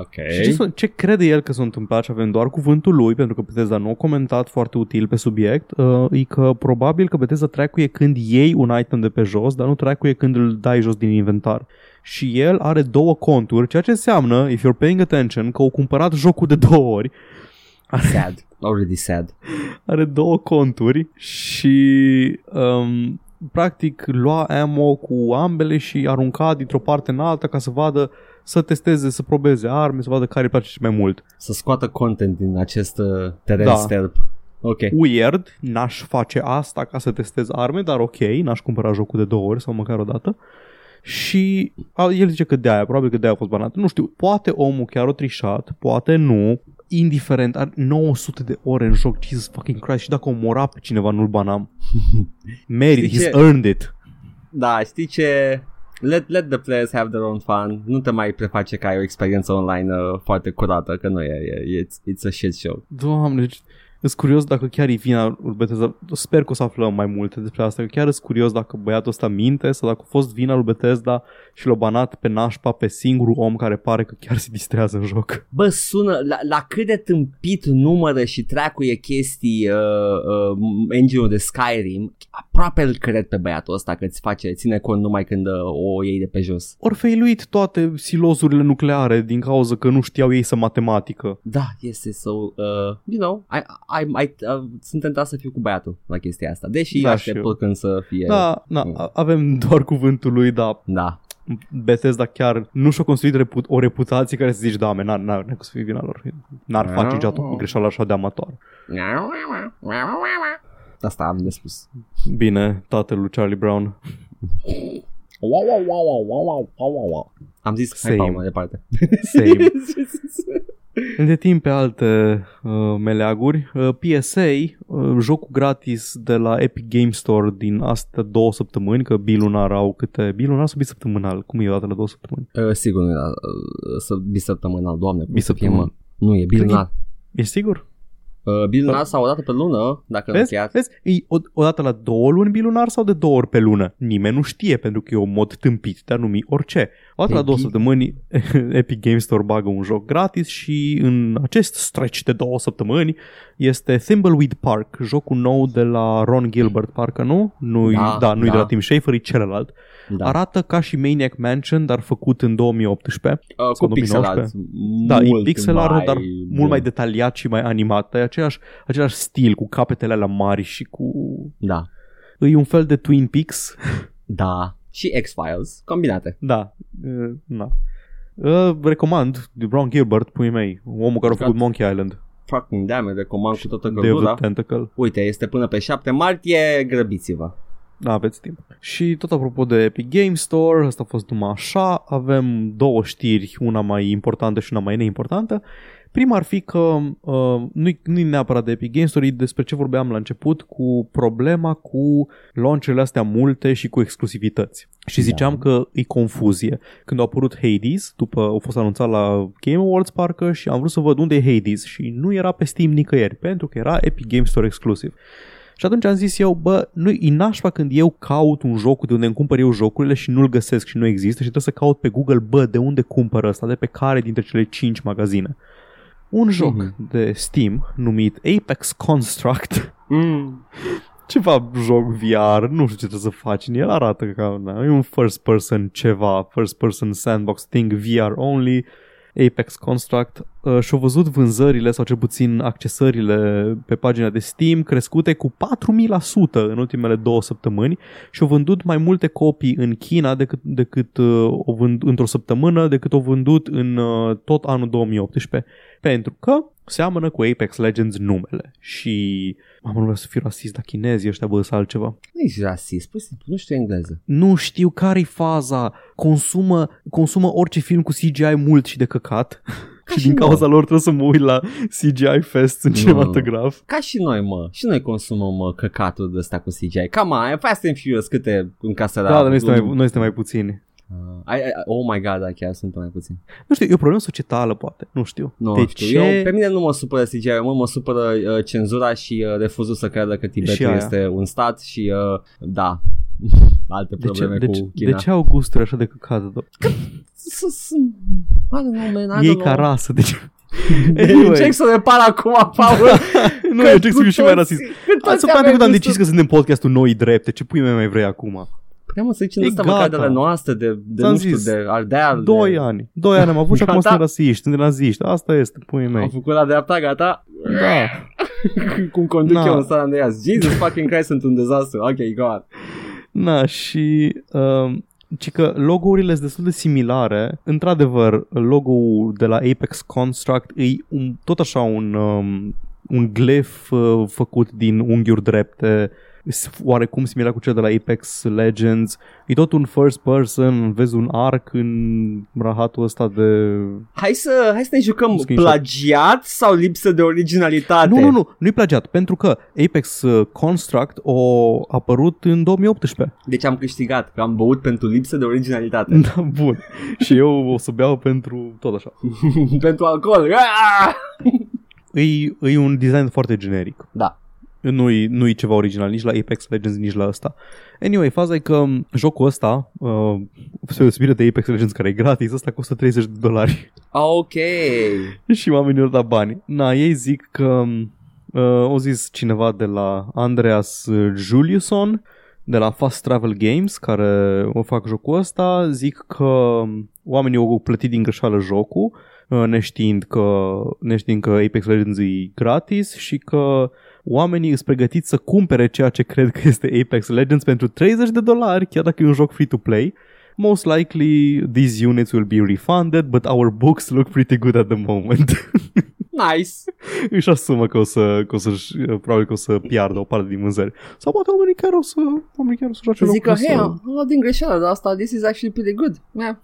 Ok. Și ce, s-a- ce crede el că s-a întâmplat și avem doar cuvântul lui, pentru că Bethesda nu a comentat foarte util pe subiect, uh, e că probabil că Bethesda tracuie când iei un item de pe jos, dar nu tracuie când îl dai jos din inventar. Și el are două conturi, ceea ce înseamnă, if you're paying attention, că au cumpărat jocul de două ori, Sad. Already sad. are două conturi și um, practic lua ammo cu ambele și arunca dintr-o parte în alta ca să vadă să testeze, să probeze arme, să vadă care îi place cel mai mult. Să scoată content din acest uh, teren Da. sterp. Ok. Weird, n-aș face asta ca să testez arme, dar ok, n-aș cumpăra jocul de două ori sau măcar o dată. Și a, el zice că de-aia, probabil că de-aia a fost banat. Nu știu, poate omul chiar o trișat, poate nu. Indiferent, are 900 de ore în joc, Jesus fucking Christ, și dacă omora pe cineva nu-l banam. Merit, Știi ce? he's earned it. Da, știi ce? Let, let the players have their own fun. Nu te mai preface că ai o experiență online uh, foarte curată, că nu e, e it's, it's a shit show. Doamne, deci, sunt curios dacă chiar e vina lui Bethesda. Sper că o să aflăm mai multe despre asta. Că chiar sunt curios dacă băiatul ăsta minte sau dacă a fost vina lui Bethesda și l-a banat pe nașpa pe singurul om care pare că chiar se distrează în joc. Bă, sună, la, la cât de tâmpit numără și tracuie chestii uh, uh, engine-ul de Skyrim, aproape îl cred pe băiatul ăsta că îți face, ține cont numai când uh, o iei de pe jos. Ori failuit toate silozurile nucleare din cauza că nu știau ei să matematică. Da, este so, uh, you know, I, I, I, I, uh, sunt tentat să fiu cu băiatul la chestia asta, deși da, aștept eu. când să fie... Da, da, avem doar cuvântul lui, da. Da. Bethesda chiar nu și-a construit repu- o reputație care să zici, da, men, n-ar, n-ar, n-ar fi vina lor. N-ar face geatul cu greșeală așa de amator. Asta am de spus. Bine, tatăl lui Charlie Brown. Wow, wow, wow, wow, wow, wow, wow. Am zis, Same. hai, pa, mai departe. Same. Între timp pe alte uh, meleaguri, uh, PSA, uh, jocul gratis de la Epic Game Store din astea două săptămâni, că bilunar au câte, bilunar sau bisăptămânal? Cum e o dată la două săptămâni? Uh, sigur nu era uh, să bisăptămânal, doamne, cum să fie, Bisăptămânal. mă. Nu e bilunar. E sigur? Uh, bilunar sau o dată pe lună, dacă îl Vezi? încheiați. Vezi? E o, o dată la două luni bilunar sau de două ori pe lună? Nimeni nu știe pentru că e un mod tâmpit de a numi orice. O dată la Pe două bi- săptămâni Epic Game Store bagă un joc gratis și în acest stretch de două săptămâni este Thimbleweed Park, jocul nou de la Ron Gilbert, parcă nu? Nu-i, da, Da, da, nu-i da. de la Tim Schafer, e celălalt. Da. Da. Arată ca și Maniac Mansion, dar făcut în 2018. Uh, cu sau pixel 2019. art. Da, mult e pixel art, mai dar bun. mult mai detaliat și mai animat. E același, același stil, cu capetele alea mari și cu Da. E un fel de Twin Peaks. Da. Și X-Files combinate. da. Uh, na. Uh, recomand de Ron Gilbert, pui mei, omul care a făcut Monkey Island, Fucking damn it, recomand cu toată Day of the căldura. Tentacle. Uite, este până pe 7 martie, grăbiți-vă. Da, aveți timp. Și tot apropo de Epic Game Store, asta a fost numai așa, avem două știri, una mai importantă și una mai neimportantă. Prima ar fi că uh, nu-i, nu-i neapărat de Epic Game Store, e despre ce vorbeam la început cu problema cu launch-urile astea multe și cu exclusivități. Și ziceam Da. că e confuzie. Când a apărut Hades, după a fost anunțat la Game Awards parcă și am vrut să văd unde e Hades și nu era pe Steam nicăieri, pentru că era Epic Game Store exclusiv. Și atunci am zis eu, bă, nu-i nașpa când eu caut un joc de unde îmi cumpăr eu jocurile și nu-l găsesc și nu există și trebuie să caut pe Google, bă, de unde cumpăr ăsta, de pe care dintre cele 5 magazine. Un joc Mhm. de Steam numit Apex Construct, Mm. ceva joc VR, nu știu ce trebuie să faci în el, arată ca na, e un first person ceva, first person sandbox thing VR only, Apex Construct uh, și-au văzut vânzările sau cel puțin accesările pe pagina de Steam crescute cu 4000% în ultimele două săptămâni și au vândut mai multe copii în China decât, decât uh, o vând, într-o săptămână decât au vândut în uh, tot anul 2018 pentru că seamănă cu Apex Legends numele și am nu vreau să fiu rasist, dar chinezii ăștia bă să altceva. Nu ești rasist, pur și simplu nu știu engleză. Nu știu care-i faza. Consumă, consumă orice film cu CGI mult și de căcat. Ca și și din noi. cauza lor trebuie să mă uit la CGI Fest în Nu. cinematograf. Ca și noi, mă. Și noi consumăm mă, căcatul de ăsta cu CGI. Cam aia, Fast and Furious câte încasă Da, dar noi suntem mai, noi suntem mai puțini. Uh, I, I, oh my god, da, chiar sunt mai puțin. Nu știu, e o problemă societală, poate. Nu știu. Nu de știu, ce? eu, pe mine nu mă supără CGI, mă, mă supără uh, cenzura și uh, refuzul să creadă că Și Tibetul aia. este un stat și uh, da, alte de, ce, probleme de, cu ce, China. de ce au gusturi așa de căcat? do- S- s- I don't know, man, I Ei don't ca know. rasă, deci... Anyway. Încerc să repar acum, Paul. nu, că eu încerc să cu fiu și mai toți- rasist. că toți Săptămâna avem trecută am gusturi- decis că suntem podcastul noi drepte. Ce pui mei mai vrei acum? Puteam să zicem E ăsta măcar de gata. la noastre, de, de Ți-am nu știu, zis. de Ardeal. Doi de... ani. Doi ani am avut și acum Gata. suntem rasiști, suntem naziști. Asta este, pui Am mei. făcut la dreapta, gata? Da. Cum conduc Na. eu în San Andreas. Jesus fucking Christ, sunt un dezastru. Ok, go on. Na, și um, ci că logo-urile sunt destul de similare. Într-adevăr, logo-ul de la Apex Construct e un, tot așa un, um, un glif uh, făcut din unghiuri drepte, s- oarecum similar cu cel de la Apex Legends. E tot un first person, vezi un arc în rahatul ăsta de... Hai să, hai să ne jucăm Screenshot. plagiat sau lipsă de originalitate? Nu, nu, nu, nu-i plagiat, pentru că Apex uh, Construct a apărut în 2018. Deci am câștigat, că am băut pentru lipsă de originalitate. Da, bun. Și eu o să beau pentru tot așa. pentru alcool. Ah! E, e un design foarte generic. Da. Nu-i, nu-i ceva original nici la Apex Legends, nici la ăsta. Anyway, faza e că jocul ăsta, uh, spre deosebire de Apex Legends care e gratis, ăsta costă 30 de dolari. Ok. și oamenii au dat bani. Na, ei zic că uh, o zis cineva de la Andreas Juliusson de la Fast Travel Games, care o fac jocul ăsta, zic că oamenii au plătit din greșeală jocul, uh, neștiind că, neștiind că Apex Legends e gratis și că oamenii sunt pregătiți să cumpere ceea ce cred că este Apex Legends pentru 30 de dolari, chiar dacă e un joc free-to-play. Most likely these units will be refunded, but our books look pretty good at the moment. Nice. Își asumă că o să, că o să probabil că o să piardă o parte din vânzări. Sau poate oamenii chiar o să, oamenii chiar o să joace Zic că, locul hei, să- am luat din greșeală, dar asta, this is actually pretty good. Yeah.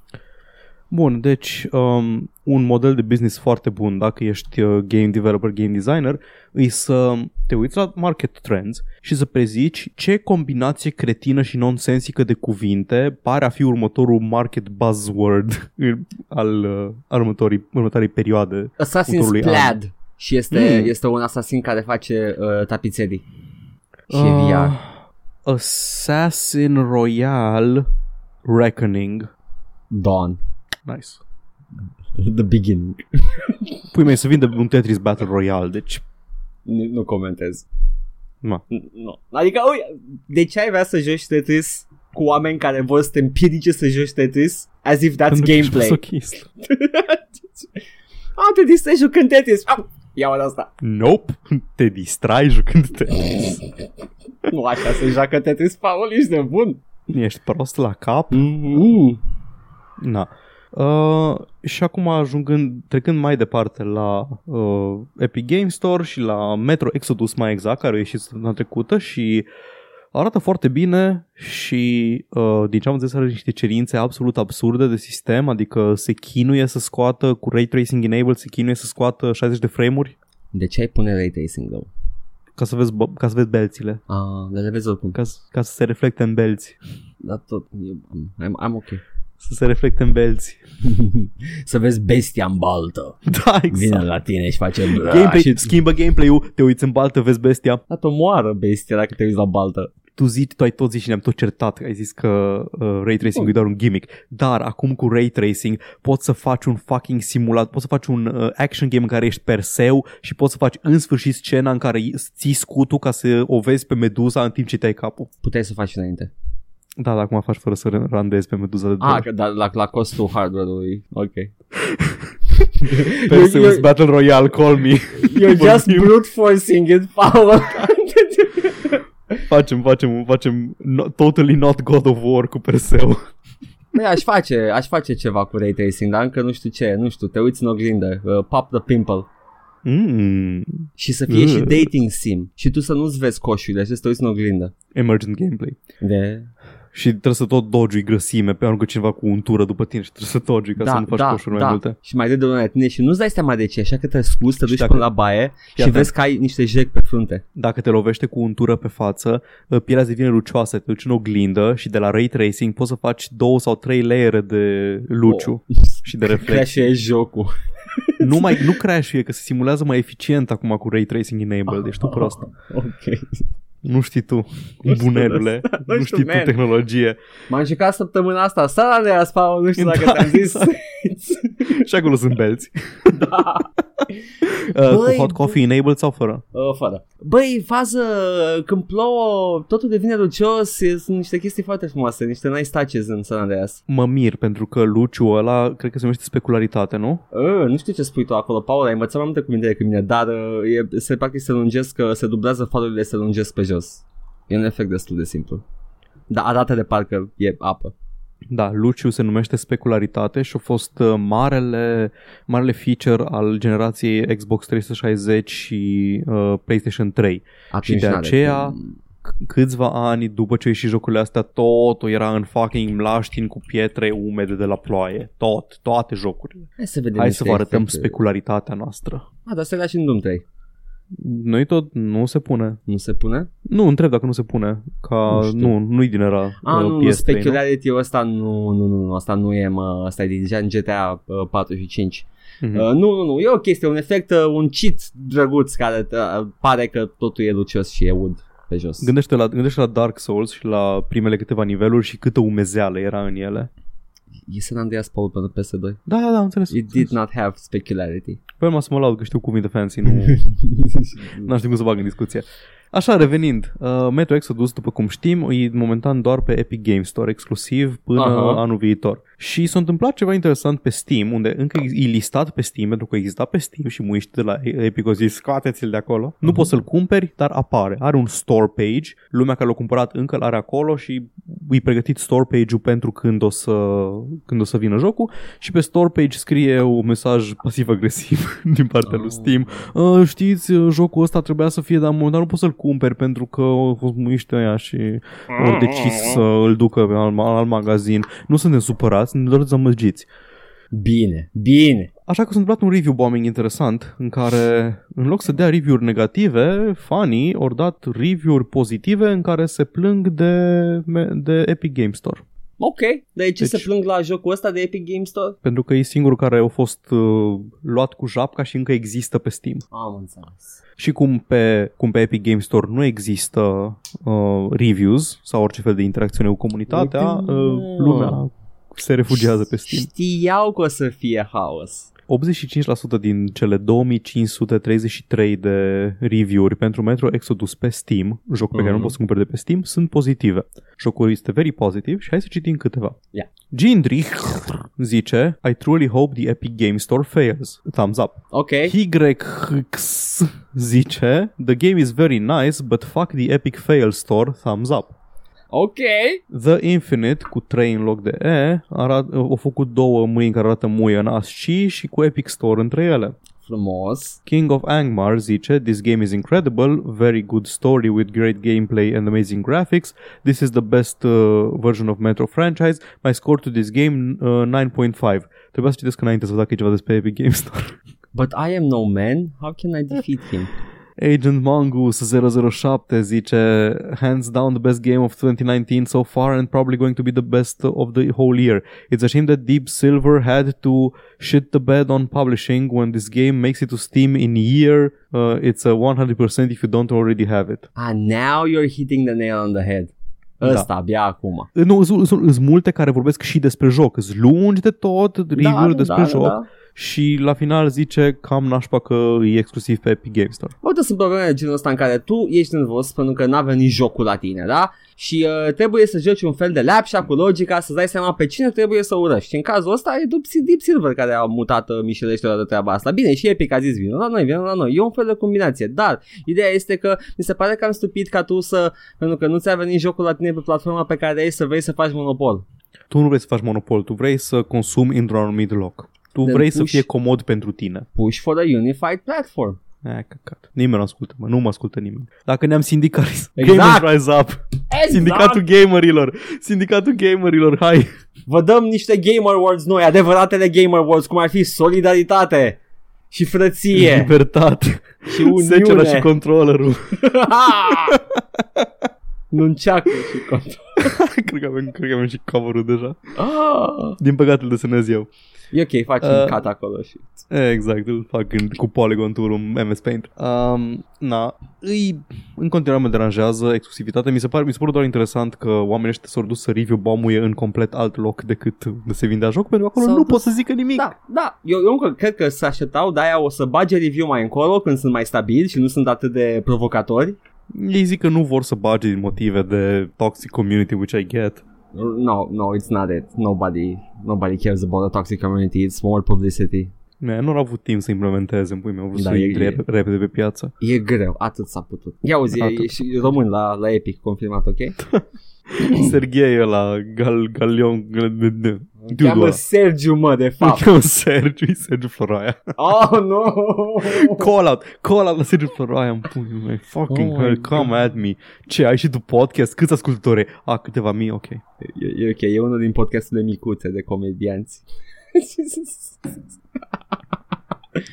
Bun, deci um, un model de business foarte bun dacă ești uh, game developer, game designer, e să te uiți la market trends și să prezici ce combinație cretină și nonsensică de cuvinte pare a fi următorul market buzzword al, uh, al următorii, următoarei perioade. Assassin's Următorului Plaid. Și este, Mm. este un asasin care face uh, tapiserii. Și Uh, VR. Assassin Royale Reckoning. Dawn. Nice. The beginning. Pui mei să vinde un Tetris Battle Royale, deci Nu, nu comentez. Ma. Nu. Adică, ui, de ce ai vrea să joci Tetris cu oameni care vor să te împiedice să joci Tetris? As if that's pentru că ești gameplay. masochist. Am te distrai jucând Tetris. Am, iau de asta. Nope, te distrai jucând Tetris. Nu așa se joacă Tetris, Paul, ești de bun. Ești prost la cap? Mm-hmm. Na. Uh, și acum ajungând, trecând mai departe la uh, Epic Game Store și la Metro Exodus mai exact, care a ieșit săptămâna trecută și arată foarte bine și uh, din ce am înțeles are niște cerințe absolut absurde de sistem, adică se chinuie să scoată cu Ray Tracing Enabled, se chinuie să scoată 60 de frame-uri De ce ai pune ray tracing, though? ca să vezi, bă- ca să vezi belțile, Ah, dar le vezi oricum. ca, să- ca să se reflecte în belți, Dar tot, eu, I'm, I'm ok. Să se reflecte în belți. să vezi bestia în baltă. Da, Vine exact. la tine și face... Gameplay, și schimbă gameplay-ul, te uiți în baltă, vezi bestia. Dar te moară bestia dacă te uiți la baltă. Tu zici, tu ai tot zis și ne-am tot certat, ai zis că uh, ray tracing e doar un gimmick. Dar acum cu ray tracing poți să faci un fucking simulat, poți să faci un uh, action game în care ești Perseu și poți să faci în sfârșit scena în care ții scutul ca să o vezi pe Medusa în timp ce te-ai capul. Puteai să faci înainte. Da, dar acum faci fără să randezi pe Medusa de două Ah, ori. că, dar la, la costul hardware-ului. Ok. Perseus eu- Battle Royale, call me. You're just Vorbim. brute forcing it, Paul. facem, facem, facem no, totally not God of War cu Perseu. Băi, aș face, aș face ceva cu ray tracing, dar încă nu știu ce, nu știu, te uiți în oglindă, uh, pop the pimple Mm, și să fie și Mm. dating sim și tu să nu-ți vezi coșurile și să te uiți în oglindă. emergent gameplay. De... Și trebuie să tot dodge grăsime pe că cineva cu untură după tine și trebuie să dodge ca să nu faci coșuri mai multe. Și mai dă de la tine și nu-ți dai seama de ce, așa că te scuzi, te Și duci dacă- până la baie și atent. vezi că ai niște jec pe frunte. Dacă te lovește cu untură pe față, uh, pielea îți devine lucioasă, te duci în oglindă și de la ray tracing poți să faci două sau trei layere de luciu și de reflex. Crash e jocul. nu mai nu crash că se simulează mai eficient acum cu ray tracing enabled, ești tu prost. ok. Nu știi tu, Nu știu, bunelule, nu nu știu, știi tu man. tehnologie. M-am jucat săptămâna asta, San Andreas, Paul, nu știu dacă Da, ți-am zis. Și acolo sunt belți. da. Uh, cu Băi, hot coffee enabled sau fără? Uh, fără. Băi, fază, când plouă, totul devine lucios, e- sunt niște chestii foarte frumoase, niște nice touches în San Andreas. Mă mir pentru că luciul ăla cred că se numește specularitate, nu? Uh, nu știu ce spui tu acolo, Paul, ai învățat mai multe cuvinte decât mine, dar uh, e, se practic se lungesc, că se dublează farurile, se lungesc pe jos. E un efect destul de simplu. Dar arată de parcă e apă. Da, Luciu se numește specularitate și a fost uh, marele, marele feature al generației Xbox 360 și uh, PlayStation 3. Atunci Și de n-are aceea- cum- C- câțiva ani după ce și jocurile astea, totul era în fucking mlaștini cu pietre umede de la ploaie. Tot, toate jocurile. Hai să vedem Hai niște să vă arătăm efecte. specularitatea noastră. Ah, dar se și în Doom 3. Noi tot nu se pune. Nu se pune? Nu, întreb dacă nu se pune. Ca, Nu știu. nu, nu-i din era Ah, uh, nu, PS3, nu? specularity-ul ăsta nu, nu, nu, nu, asta nu e, mă, asta e deja în GTA uh, 4 și 5. Mhm. Uh, nu, nu, nu, e o chestie, un efect, uh, un cheat drăguț care uh, pare că totul e lucios și e wood pe jos. Gândește la, gândește la Dark Souls și la primele câteva niveluri și câtă umezeală era în ele. E San Andreas Paul pentru PS2. Da, da, da, am înțeles. It did not have specularity. Păi mă să mă laud că știu cuvinte fancy, nu, nu știu cum să bag în discuție. Așa, revenind, uh, Metro Exodus, după cum știm, e momentan doar pe Epic Game Store exclusiv până Aha. anul viitor. Și s-a întâmplat ceva interesant pe Steam, unde încă e listat pe Steam, pentru că exista pe Steam și muiști de la Epic au zis, scoateți-l de acolo. Nu poți să-l cumperi, dar apare. Are un store page, lumea care l-a cumpărat încă l are acolo și e pregătit store page-ul pentru când o să, când o să vină jocul și pe store page scrie un mesaj pasiv-agresiv din partea lui Steam. "Uh, știți, uh, jocul ăsta trebuia să fie, dar momentan nu poți să-l cumperi pentru că au fost muiști ăia și au decis să îl ducă pe al, al magazin. Nu suntem supărați, ne doar dezamăgiți. Bine, bine. Așa că s-a întâmplat un review bombing interesant în care în loc să dea review-uri negative, fanii au dat review-uri pozitive în care se plâng de, de Epic Game Store. Ok, dar de ce Deci- se plâng la jocul ăsta de Epic Game Store? Pentru că e singurul care a fost uh, luat cu japca și încă există pe Steam. Am înțeles. Și cum pe, cum pe Epic Game Store nu există uh, reviews sau orice fel de interacțiune cu comunitatea, Uite, uh, mă. lumea se refugiază pe Steam. Știau că o să fie haos. 85% din cele 2533 de review-uri pentru Metro Exodus pe Steam, joc pe care nu Mhm. poți să cumperi de pe Steam, sunt pozitive. Jocul este very positiv și hai să citim câteva. Ia. Gendry zice I truly hope the Epic Game Store fails. Thumbs up. Ok. YX zice The game is very nice, but fuck the Epic Fail Store. Thumbs up. Ok. The Infinite cu 3 în loc de E arat, au făcut două mâini care arată muie în ASCII și cu Epic Store între ele. Frumos. King of Angmar zice This game is incredible, very good story with great gameplay and amazing graphics. This is the best uh, version of Metro franchise. My score to this game uh, 9.5. Trebuia să citesc înainte să văd dacă e ceva despre Epic Games Store. But I am no man. How can I defeat him? Agent Mongoose 007 zice Hands down the best game of 2019 so far and probably going to be the best of the whole year. It's a shame that Deep Silver had to shit the bed on publishing when this game makes it to Steam in year. Uh, it's a 100% if you don't already have it. Ah, now you're hitting the nail on the head. Ăsta, Da. abia acum. Nu, sunt multe care vorbesc și despre joc. Sunt lungi de tot, review-uri despre joc și la final zice cam nașpa că e exclusiv pe Epic Game Store. Uite, sunt probleme de genul ăsta în care tu ești nervos pentru că n-a venit jocul la tine, da? Și uh, trebuie să joci un fel de lapșa cu logica să dai seama pe cine trebuie să urăști. Și în cazul ăsta e Deep Deep Silver care a mutat uh, mișelește de treaba asta. Bine, și Epic a zis vină la noi, vină la noi. E un fel de combinație, dar ideea este că mi se pare cam stupid ca tu să, pentru că nu ți-a venit jocul la tine pe platforma pe care ai să vrei să faci monopol. Tu nu vrei să faci monopol, tu vrei să consumi într-un anumit loc. Tu Then vrei să push- fie comod pentru tine. Push for a unified platform. Eh, căcat. Nimeni nu ascultă, mă. Nu mă ascultă nimeni. Dacă ne-am sindicat, Exact. Gamers Rise Up. Sindicatul gamerilor. Sindicatul gamerilor, hai. Vă dăm niște Game Awards noi, adevăratele Game Awards, cum ar fi solidaritate și frăție Libertate. și Secera uniune. și controllerul. nu încearcă și control. cred, că avem, cred că avem și cover deja. Ah. Din păcate îl desenez eu. E ok, faci Uh. un cut acolo și... Eh, Exact, îl fac în, cu Polygon Tool în MS Paint. Um, na, îi, în continuare mă deranjează exclusivitatea. Mi se pare, mi se pare doar interesant că oamenii ăștia s-au dus să review bomuie în complet alt loc decât de se vindea joc, pentru că acolo S-au nu dus- pot să zică nimic. Da, da, eu, eu încă cred că se așteptau, de-aia o să bage review mai încolo când sunt mai stabili și nu sunt atât de provocatori. Ei zic că nu vor să bage din motive de toxic community, which I get. No, no, it's not it. Nobody, nobody cares about the toxic community. It's more publicity. Man, nu au avut timp să implementeze în pui meu, au vrut Da, să e- intre e- rep- repede pe piață. E greu, atât s-a putut. Ia uzi, e, Atât. e și român la, la Epic, confirmat, ok? Serghei ăla, Gal, Galion, Dudu Cheamă ăla. Sergiu, mă, de fapt. Cheamă Sergiu, e Sergiu Floroaia. Oh, no! Call out, call out la Sergiu Floroaia în puii mei. Fucking Oh hell, my come at me. Ce, ai și tu podcast? Câți ascultători? ai? A, câteva mii, ok. E, e ok, e unul din podcasturile micuțe de comedianți.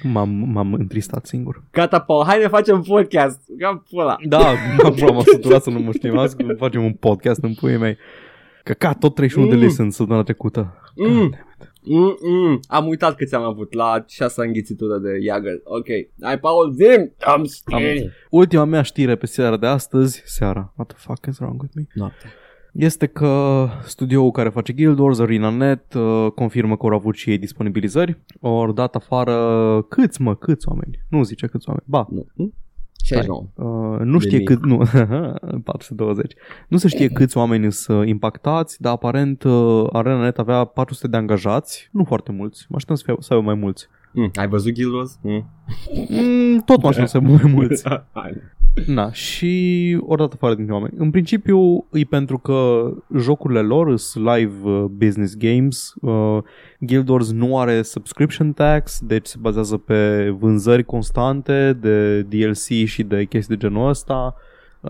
M-am, m-am întristat singur. Gata, Paul, hai ne facem podcast. Cam pula. Da, m-am, m-am săturat să nu mă știm. Azi că facem un podcast în puii mei. Căcat, tot 31 de Mm. listens săptămâna trecută. Mm. Mm-mm. Am uitat câți am avut la șasea înghițitură de Jagger. Ok. Hai, Paul, zim! Am știri. Ultima mea știre pe seara de astăzi, seara, what the fuck is wrong with me? Noapte. Este că studioul care face Guild Wars, ArenaNet, uh, confirmă că au avut și ei disponibilizări. Au dat afară câți, mă, câți oameni? Nu zice câți oameni. Ba, Nu. Hm? 69. Uh, nu De știe mii. cât, nu, 420. Nu se știe câți oameni sunt impactați, dar aparent uh, ArenaNet avea 400 de angajați, nu foarte mulți, mă așteptam să, fie, să aibă mai mulți. Mm, ai văzut Guild Wars? Mm. Mm, tot mă așteptam să aibă mai mulți. Hai. Na, și ori dat afară din oameni. În principiu e pentru că jocurile lor sunt live uh, business games. Uh, Guild Wars nu are subscription tax, deci se bazează pe vânzări constante de DLC și de chestii de genul ăsta. Uh,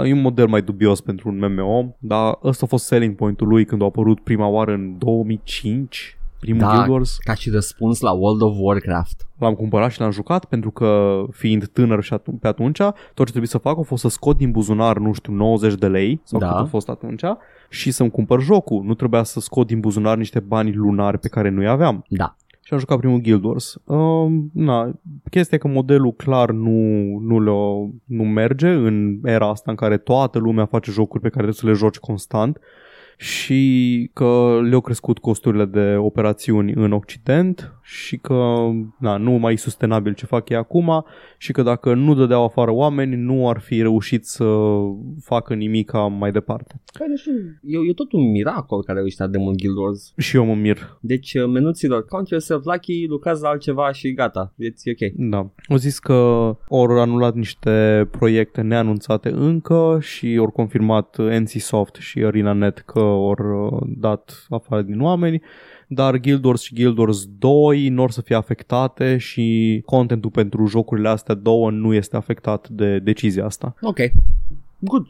E un model mai dubios pentru un MMO, dar ăsta a fost selling point-ul lui când a apărut prima oară în 2005, primul Da. Guild Wars. Ca și răspuns la World of Warcraft. L-am cumpărat și l-am jucat pentru că fiind tânăr și atu- pe atunci, tot ce trebuie să fac a fost să scot din buzunar, nu știu, 90 de lei sau Da. cât a fost atunci și să-mi cumpăr jocul. Nu trebuia să scot din buzunar niște bani lunari pe care nu-i aveam. Da. Și am jucat primul Guild Wars. Um, na, chestia e că modelul clar nu, nu, le nu merge în era asta în care toată lumea face jocuri pe care trebuie să le joci constant și că le-au crescut costurile de operațiuni în Occident și că na, nu mai e sustenabil ce fac ei acum și că dacă nu dădeau afară oameni nu ar fi reușit să facă nimica mai departe. Păi, nu știu, e, e tot un miracol care au ăștia de mult Guild Wars. Și eu mă mir. Deci, uh, menuților, count yourself lucky, lucrați la altceva și gata. It's ok. Da. Au zis că au anulat niște proiecte neanunțate încă și au confirmat NCSoft și ArenaNet că au dat afară din oameni, dar Guild Wars și Guild Wars 2 nu or să fie afectate și contentul pentru jocurile astea două nu este afectat de decizia asta. Ok. Good.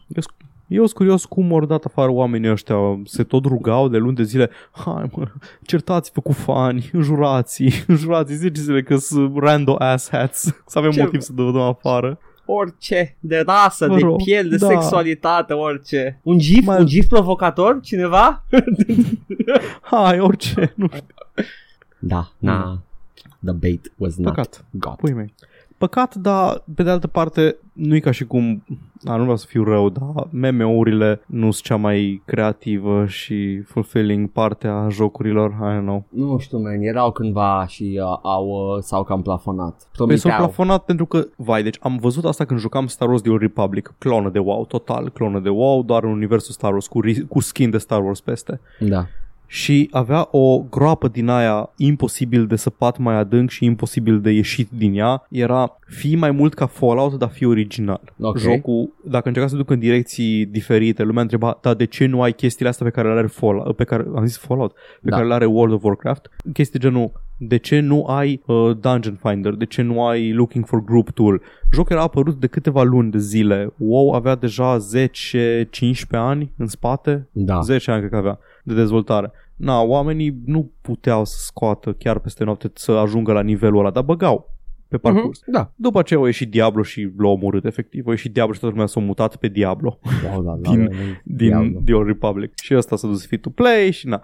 Eu sunt curios cum au dat afară oamenii ăștia, se tot rugau de luni de zile, hai mă, certați-vă cu fani, înjurați înjurați ziceți-le că sunt rando ass hats, să avem Ce- motiv să dă dăm afară. Orice, de rasă, Mă de rog, piel, de da. sexualitate, orice. Un gif, Mai- un gif provocator, cineva? Hai, orice, nu știu. Da, na. The bait was not Păcat, got. pui mei. Păcat, dar pe de altă parte nu e ca și cum, a, nu vreau să fiu rău, dar MMO-urile nu sunt cea mai creativă și fulfilling parte a jocurilor, I don't know. Nu știu, man, erau cândva și uh, au, uh, s-au cam plafonat. Păi Promiteau. s-au plafonat pentru că, vai, deci am văzut asta când jucam Star Wars The Old Republic, clonă de WoW, total, clonă de WoW, doar în universul Star Wars, cu, ri- cu skin de Star Wars peste. Da. Și avea o groapă din aia imposibil de săpat mai adânc și imposibil de ieșit din ea. Era fi mai mult ca Fallout, dar fi original. Ok. Jocul, dacă încerca să ducă în direcții diferite, lumea întreba, dar de ce nu ai chestiile astea pe care le are Fallout, pe care, am zis Fallout, pe Da. care le are World of Warcraft? Chestii genul, de ce nu ai uh, Dungeon Finder, de ce nu ai Looking for Group Tool. Jocul era apărut de câteva luni de zile. WoW avea deja 10-15 ani în spate, Da. 10 ani cred că avea de dezvoltare. Na, oamenii nu puteau să scoată chiar peste noapte să ajungă la nivelul ăla, dar băgau pe parcurs. Mhm, Da. După aceea au ieșit Diablo și l-au omorât efectiv. Au ieșit Diablo și toată lumea s-a mutat pe Diablo Wow, da, da, Din- da, din Diablo. The Old Republic. Și ăsta s-a dus free to play și na.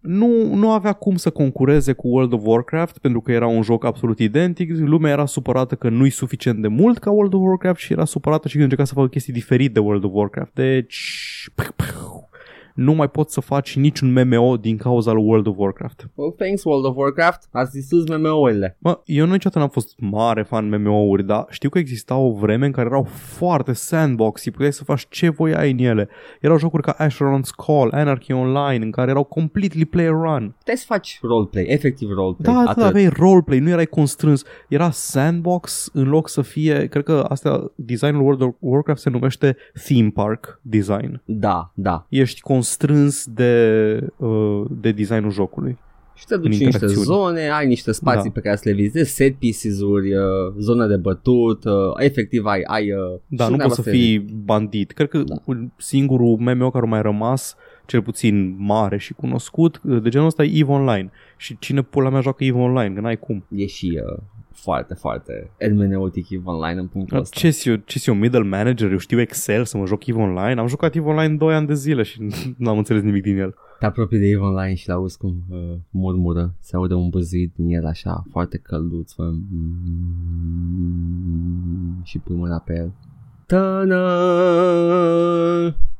Nu, nu avea cum să concureze cu World of Warcraft pentru că era un joc absolut identic. Lumea era supărată că nu-i suficient de mult ca World of Warcraft și era supărată și când încerca să facă chestii diferite de World of Warcraft. Deci nu mai poți să faci niciun MMO din cauza lui World of Warcraft. Well, thanks World of Warcraft. Ați distrus MMO-urile. Mă, eu niciodată n-am fost mare fan MMO-uri, dar știu că exista o vreme în care erau foarte sandboxy, puteai să faci ce voiai în ele. Erau jocuri ca Asheron's Call, Anarchy Online, în care erau completely player run. Puteai să faci roleplay, efectiv roleplay. Da, Atât. da, aveai roleplay, nu erai constrâns. Era sandbox în loc să fie, cred că asta, designul World of Warcraft se numește theme park design. da, da. Ești constrâns de, uh, de designul jocului. Și te duci în niște interacțiuni. zone, ai niște spații Da. pe care să le vizezi, set pieces-uri, uh, zone de bătut, uh, efectiv ai... ai uh, Da, și nu treaba poți să asta e- fii bandit. Cred că Da. un singurul MMO care a mai rămas, cel puțin mare și cunoscut, de genul ăsta e EVE Online. Și cine pula mea joacă EVE Online, că n-ai cum. E și uh, foarte, foarte hermeneutic EVE Online în punctul ăsta. Ce eu, ce eu middle manager, eu știu Excel să mă joc EVE Online. Am jucat EVE Online 2 ani de zile și n-am înțeles nimic din el. Te apropii de EVE Online și l-auzi cum uh, murmură, se aude un băzuit din el așa, foarte călduț, fă, mm, și pui mâna pe el. Ta-na!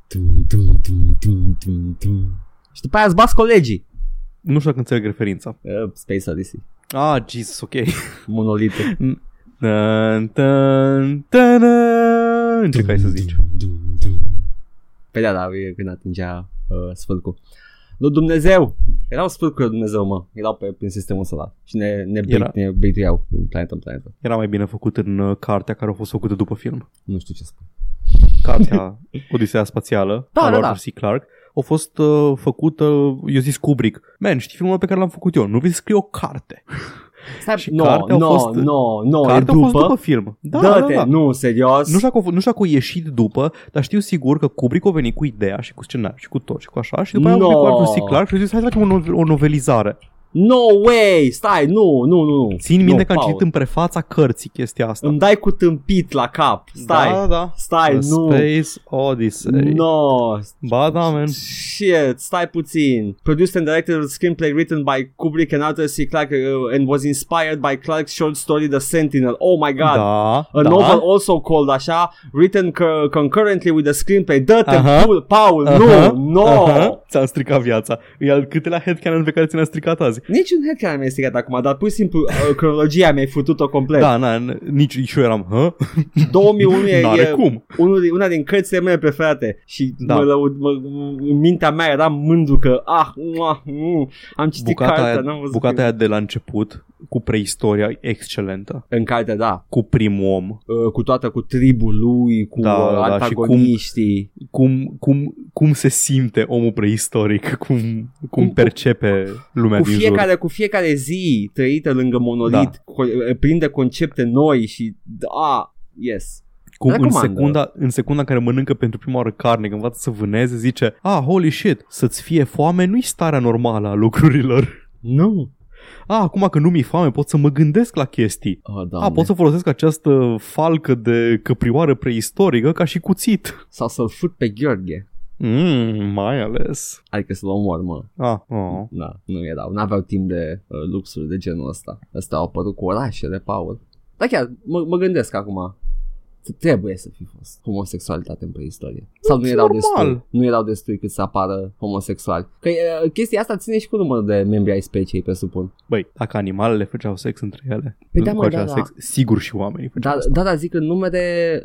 Tum, tum, tum, tum, tum, tum. Și după aia îți bați colegii. Nu știu dacă înțeleg referința. Uh, Space Odyssey. Ah, Jesus, ok. Monolite. Dun, dun, dun, încercai să zici. Pe da, da, e când atingea uh, sfârcul. Lui Dumnezeu! Erau sfârcul lui Dumnezeu, mă. Erau pe, prin sistemul solar. Și ne, ne, Era. bait, ne baituiau din planetă în planetă. Era mai bine făcut în uh, cartea care a fost făcută după film. Nu știu ce spun. Cartea Odiseea Spațială Da, a da, lui da. Arthur C. Clarke a fost uh, făcută, eu zis Kubrick. Man, știi filmul pe care l-am făcut eu? Nu vrei să scrie o carte. Stai, Și no, cartea a no, fost- no, no, e Cartea a fost după. după film. Da, Dă-te, da, da. nu, serios. Nu știu, dacă, a f- nu știu dacă a ieșit după, dar știu sigur că Kubrick a venit cu ideea și cu scenariu și cu tot și cu așa și după aia a No. venit cu Arthur C. Clarke și a zis hai să facem o, no- o novelizare. No way! Stai, nu, nu, nu. nu. Țin minte no, că am Paul. citit în prefața cărții chestia asta. Îmi dai cu tâmpit la cap. Stai, Da, da. stai, The nu. Space Odyssey. No, Ba da, man. Shit, stai puțin. Produced and directed a screenplay written by Kubrick and Arthur C. Clarke uh, and was inspired by Clarke's short story The Sentinel. Oh my god. Da, A da. novel also called așa, written co- concurrently with the screenplay. Dă-te, Aha. Paul, Paul Aha, nu, no. aha. Ți-am stricat viața. E al câtelea headcanon pe care ți l-am stricat azi. Niciun headcanon mi-a strigat acum, dar pur și simplu uh, cronologia mi-ai futut-o complet. Da, na, n- nici, nici eu eram, hă? 2001 e, N-are e cum. unul din, una din cărțile mele preferate și Da. mă, lăud, mă, în mintea mea eram mândru că ah, mua, mm, am citit Bucata, cartea, aia, n-am văzut bucata film. aia de la început, cu preistoria excelentă. În carte, da. Cu primul om. Uh, Cu toată, cu tribul lui, cu Da, uh, da, și cum- antagoniștii. Cum, cum, cum se simte omul preistoric, cum, cum Cum- percepe lumea Cu din jur. Fiecare, cu fiecare zi trăită lângă monolit, Da. co- prinde concepte noi și da, yes. Cum în Recomandă. secunda, în secunda în care mănâncă pentru prima oară carne, când învață să vâneze, zice Ah, holy shit, să-ți fie foame nu-i starea normală a lucrurilor. Nu. Ah, acum că nu mi-e foame, pot să mă gândesc la chestii. Oh, Ah, pot să folosesc această falcă de căprioară preistorică ca și cuțit. Sau să-l fut pe Gheorghe. Mm, mai ales. Adică să-l omor, mă. Ah, oh. Da, nu erau, n-aveau timp de uh, luxuri de genul ăsta. Astea au apărut cu orașele, Paul. Dar chiar, mă, mă gândesc acum, trebuie să fi fost homosexualitate în preistorie. Sau nu E erau normal. destui, nu erau destui cât să apară homosexuali. Că uh, chestia asta ține și cu numărul de membri ai speciei, presupun. Băi, dacă animalele făceau sex între ele, Păi nu da, mă, făceau da, da. sex, sigur și oamenii făceau Da, asta. da, da, zic în numere,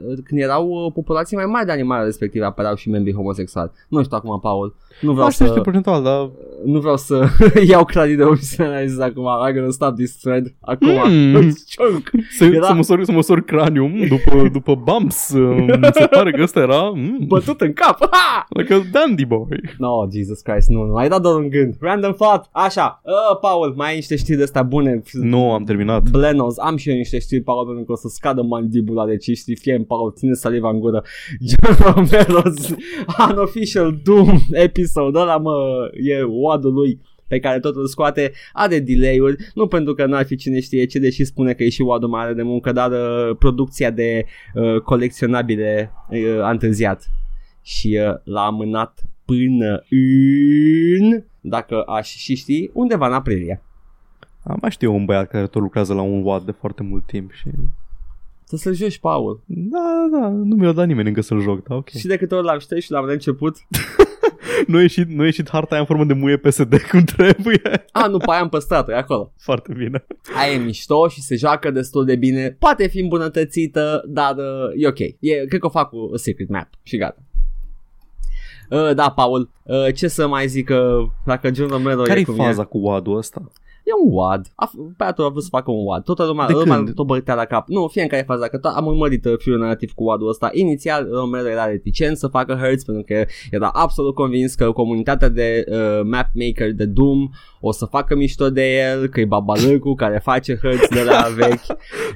uh, când erau uh, populații mai mari de animale respective, apăreau și membrii homosexuali. Nu știu acum, Paul. Nu vreau Asta știu să, procentual, dar... nu vreau să iau credit de să analizez acum. I'm gonna stop this thread acum. Mm. Chunk. Să, Era- să, măsori, să măsori craniul mm, după, după bumps. mm, Se pare că ăsta era mm, Bătut în cap. Ha! like a dandy boy. No, Jesus Christ, nu, nu, ai dat doar un gând. Random thought. Așa, uh, Paul, mai ai niște știri de astea bune. Nu, am terminat. Blenos, am și eu niște știri, Paul, pentru că o să scadă mandibula de ce știi, fie Paul, ține saliva în gură. John Romero's unofficial Doom episode, ăla mă, e oadul lui pe care tot îl scoate, are delay-uri, nu pentru că n-ar fi cine știe ce, deși spune că e și oadul mare de muncă, dar uh, producția de uh, colecționabile uh, a întârziat și uh, l-a amânat până în, dacă aș și ști, undeva în aprilie. Am mai știu un băiat care tot lucrează la un WAD de foarte mult timp și... Să să joci, Paul. Da, da, nu mi-a dat nimeni încă să-l joc, da, ok. Și de câte ori l-am șters și l-am început. Nu a ieșit, nu a ieșit harta aia în formă de muie PSD cum trebuie. A, nu, pe aia am păstrat-o, e acolo. Foarte bine. Aia e mișto și se joacă destul de bine. Poate fi îmbunătățită, dar uh, e ok. E, cred că o fac cu a secret map și gata. Uh, da, Paul, uh, ce să mai zic uh, dacă John Romero Care e e cum faza e? cu WAD-ul ăsta? E un WAD. A, f- băiatul a vrut să facă un WAD. Toată lumea, De lumea când? tot bătea la cap. Nu, fie în care faza, că to- am urmărit uh, fiul narrativ cu WAD-ul ăsta. Inițial, Romero era reticent să facă Hertz pentru că era absolut convins că comunitatea de uh, map maker de Doom o să facă mișto de el, că e babalâcul care face Hertz de la vechi.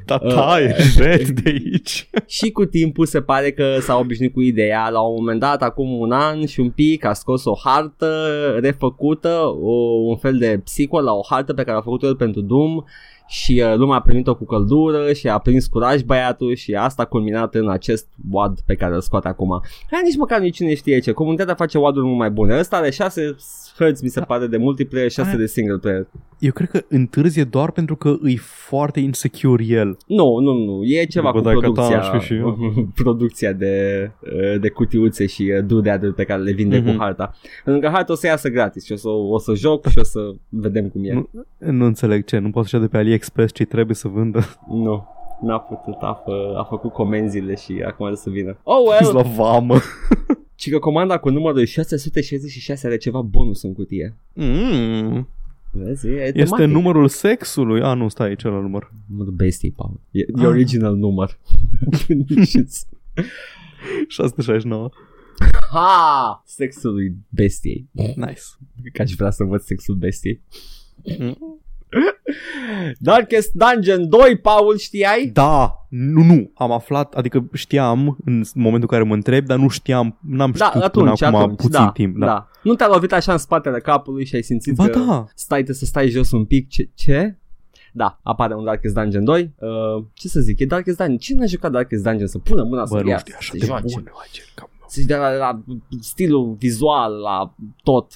Da, Uh, taie, jet de aici. și cu timpul se pare că s-a obișnuit cu ideea. La un moment dat, acum un an și un pic, a scos o hartă refăcută, o, un fel de psicol la o hartă pe care a făcut-o el pentru Doom și uh, lumea a primit-o cu căldură și a prins curaj băiatul și asta a culminat în acest WAD pe care îl scoate acum. Care nici măcar nici cine știe ce. Comunitatea face WAD-uri mult mai bune. Ăsta are 6 hărți, mi se pare, de multiplayer, 6 Aia- de single player. Eu cred că întârzie doar pentru că îi foarte insecure el. Nu, nu, nu, e ceva Bă, cu dacă producția, da, și eu. producția de, uh, de cutiuțe și uh, doodad pe care le vinde Mhm. cu harta. Pentru că harta o să iasă gratis și o să, o să joc și o să vedem cum e. Nu, nu înțeleg ce, nu poți să de pe AliExpress ce trebuie să vândă. Nu. N-a putut, a, fă, a făcut comenzile și acum să vină. Oh Ești well! la vamă. Și că comanda cu numărul 666 are ceva bonus în cutie. Mm. Vezi, e Este tematic. numărul sexului. A, nu, stai, e celălalt număr. Numărul bestiei, Paul. E, e Ah. original număr. 669. ha! Sexului bestiei. Nice. Că aș vrea să văd sexul bestiei. Mm. Darkest Dungeon 2, Paul, știai? Da, nu, nu, am aflat, adică știam în momentul în care mă întreb, dar nu știam, n-am Da, știut atunci, până acum atunci, puțin da, timp. Da. da. Nu te-a lovit așa în spatele capului și ai simțit Ba că da. stai să stai jos un pic? Ce? ce? Da, apare un Darkest Dungeon 2. Uh, ce să zic, e Darkest Dungeon. Cine a jucat Darkest Dungeon să pună mâna Bă, să nu ia, știu, e așa să de joace? bun, face capul meu. Să-și dea la, la stilul vizual, la tot.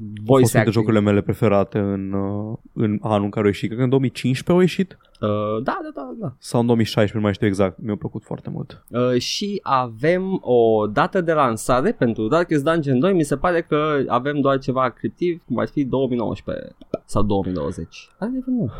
Au fost Voice dintre acting. jocurile mele preferate în, uh, în anul în care au ieșit. Cred că în 2015 au ieșit Uh, da, da, da, da. sau în 2016, nu mai știu exact. Mi-a plăcut foarte mult. Uh, și avem o dată de lansare pentru Darkest Dungeon 2. Mi se pare că avem doar ceva criptiv, cum ar fi 2019 sau 2020. I don't even know.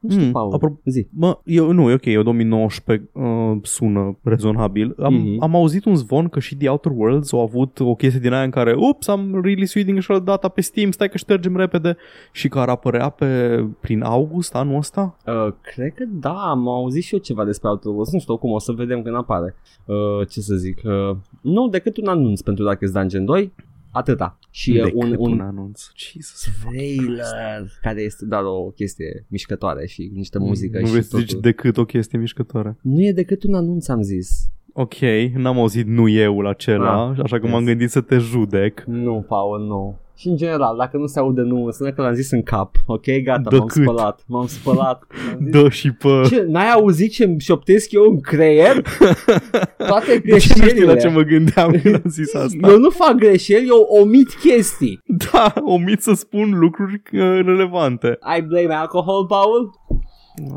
Nu știu, Mm, Paul. apro- Zi. Mă, eu, nu, e ok, eu 2019 uh, sună rezonabil. Am, Mhm. am auzit un zvon că și The Outer Worlds au avut o chestie din aia în care, ups, am release-uit din greșeală data pe Steam, stai că ștergem repede și că ar apărea pe, prin august anul ăsta. Uh, cred că da, am auzit și eu ceva despre Outer Worlds. Nu știu cum, o să vedem când apare. Uh, ce să zic. Uh, nu decât un anunț pentru Darkest Dungeon 2. Atâta. Și e Decât un, un, un anunț. Jesus. trailer care este doar o chestie mișcătoare și niște muzică nu și vrei să totul. zici decât o chestie mișcătoare. Nu e decât un anunț, am zis. Ok, n-am auzit nu eu acela, Ah, așa că yes. m-am gândit să te judec. Nu, Paul, nu. Și în general, dacă nu se aude nu, înseamnă că l-am zis în cap. Ok, gata, Dă m-am cât? spălat. M-am spălat. M-am zis, Dă și pe... Ce, n-ai auzit ce îmi șoptesc eu în creier? Toate De ce nu știi la greșelile. ce mă gândeam când am zis asta? Eu nu fac greșeli, eu omit chestii. Da, omit să spun lucruri uh, relevante. I blame alcohol, Paul?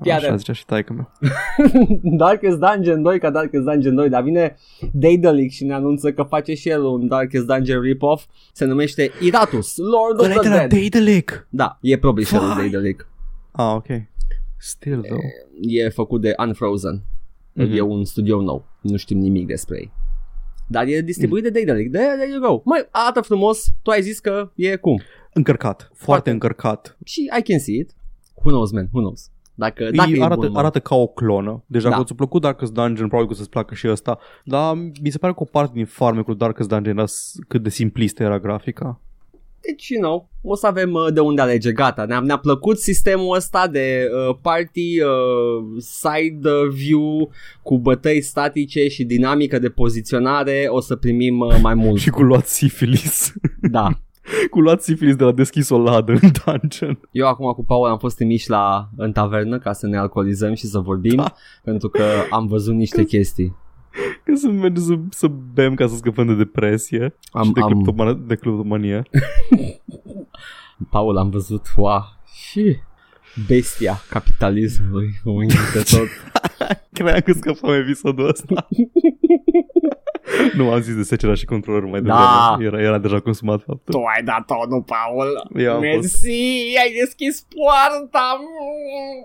Fii Așa atent. zicea și taică meu. Darkest Dungeon 2 ca Darkest Dungeon 2, dar vine Daedalic și ne anunță că face și el un Darkest Dungeon rip-off. Se numește Iratus, Lord of Ăla e de the la Dead. Daedalic. Da, e publisherul Vai. Daedalic. Ah, ok. Still, though. E făcut de Unfrozen. Mhm. E un studio nou. Nu știm nimic despre ei. Dar e distribuit de Daedalic. There, there you go. Mai arată frumos. Tu ai zis că e cum. Încărcat. Foarte, Foarte. încărcat. Și I can see it. Who knows, man? Who knows? Dacă, dacă Îi e arată, bun, mă. arată ca o clonă. Deja Da. că ți-a plăcut Darkest Dungeon, probabil că o să-ți placă și ăsta. Dar mi se pare că o parte din farmecul Darkest Dungeon era s- cât de simplistă era grafica. Deci, you know, o să avem uh, de unde alege, gata. Ne-a, ne-a plăcut sistemul ăsta de uh, party uh, side uh, view cu bătăi statice și dinamică de poziționare. O să primim uh, mai mult. Și cu luat sifilis. da. cu luat sifilis de la deschis o ladă în dungeon. Eu acum cu Paul am fost trimiși la, în tavernă ca să ne alcoolizăm și să vorbim Da. pentru că am văzut niște chestii. Că să mergem să, să bem ca să scăpăm de depresie Am- și de, am- cleptomanie, de cleptomanie. Paul am văzut, wow, și bestia capitalismului de tot. Cream că scăpăm episodul ăsta. Nu, am zis de secera și controllerul mai devreme. Da. Era, era deja consumat faptul. Tu ai dat tonul, Paul. Eu am fost. Mersi, ai deschis poarta.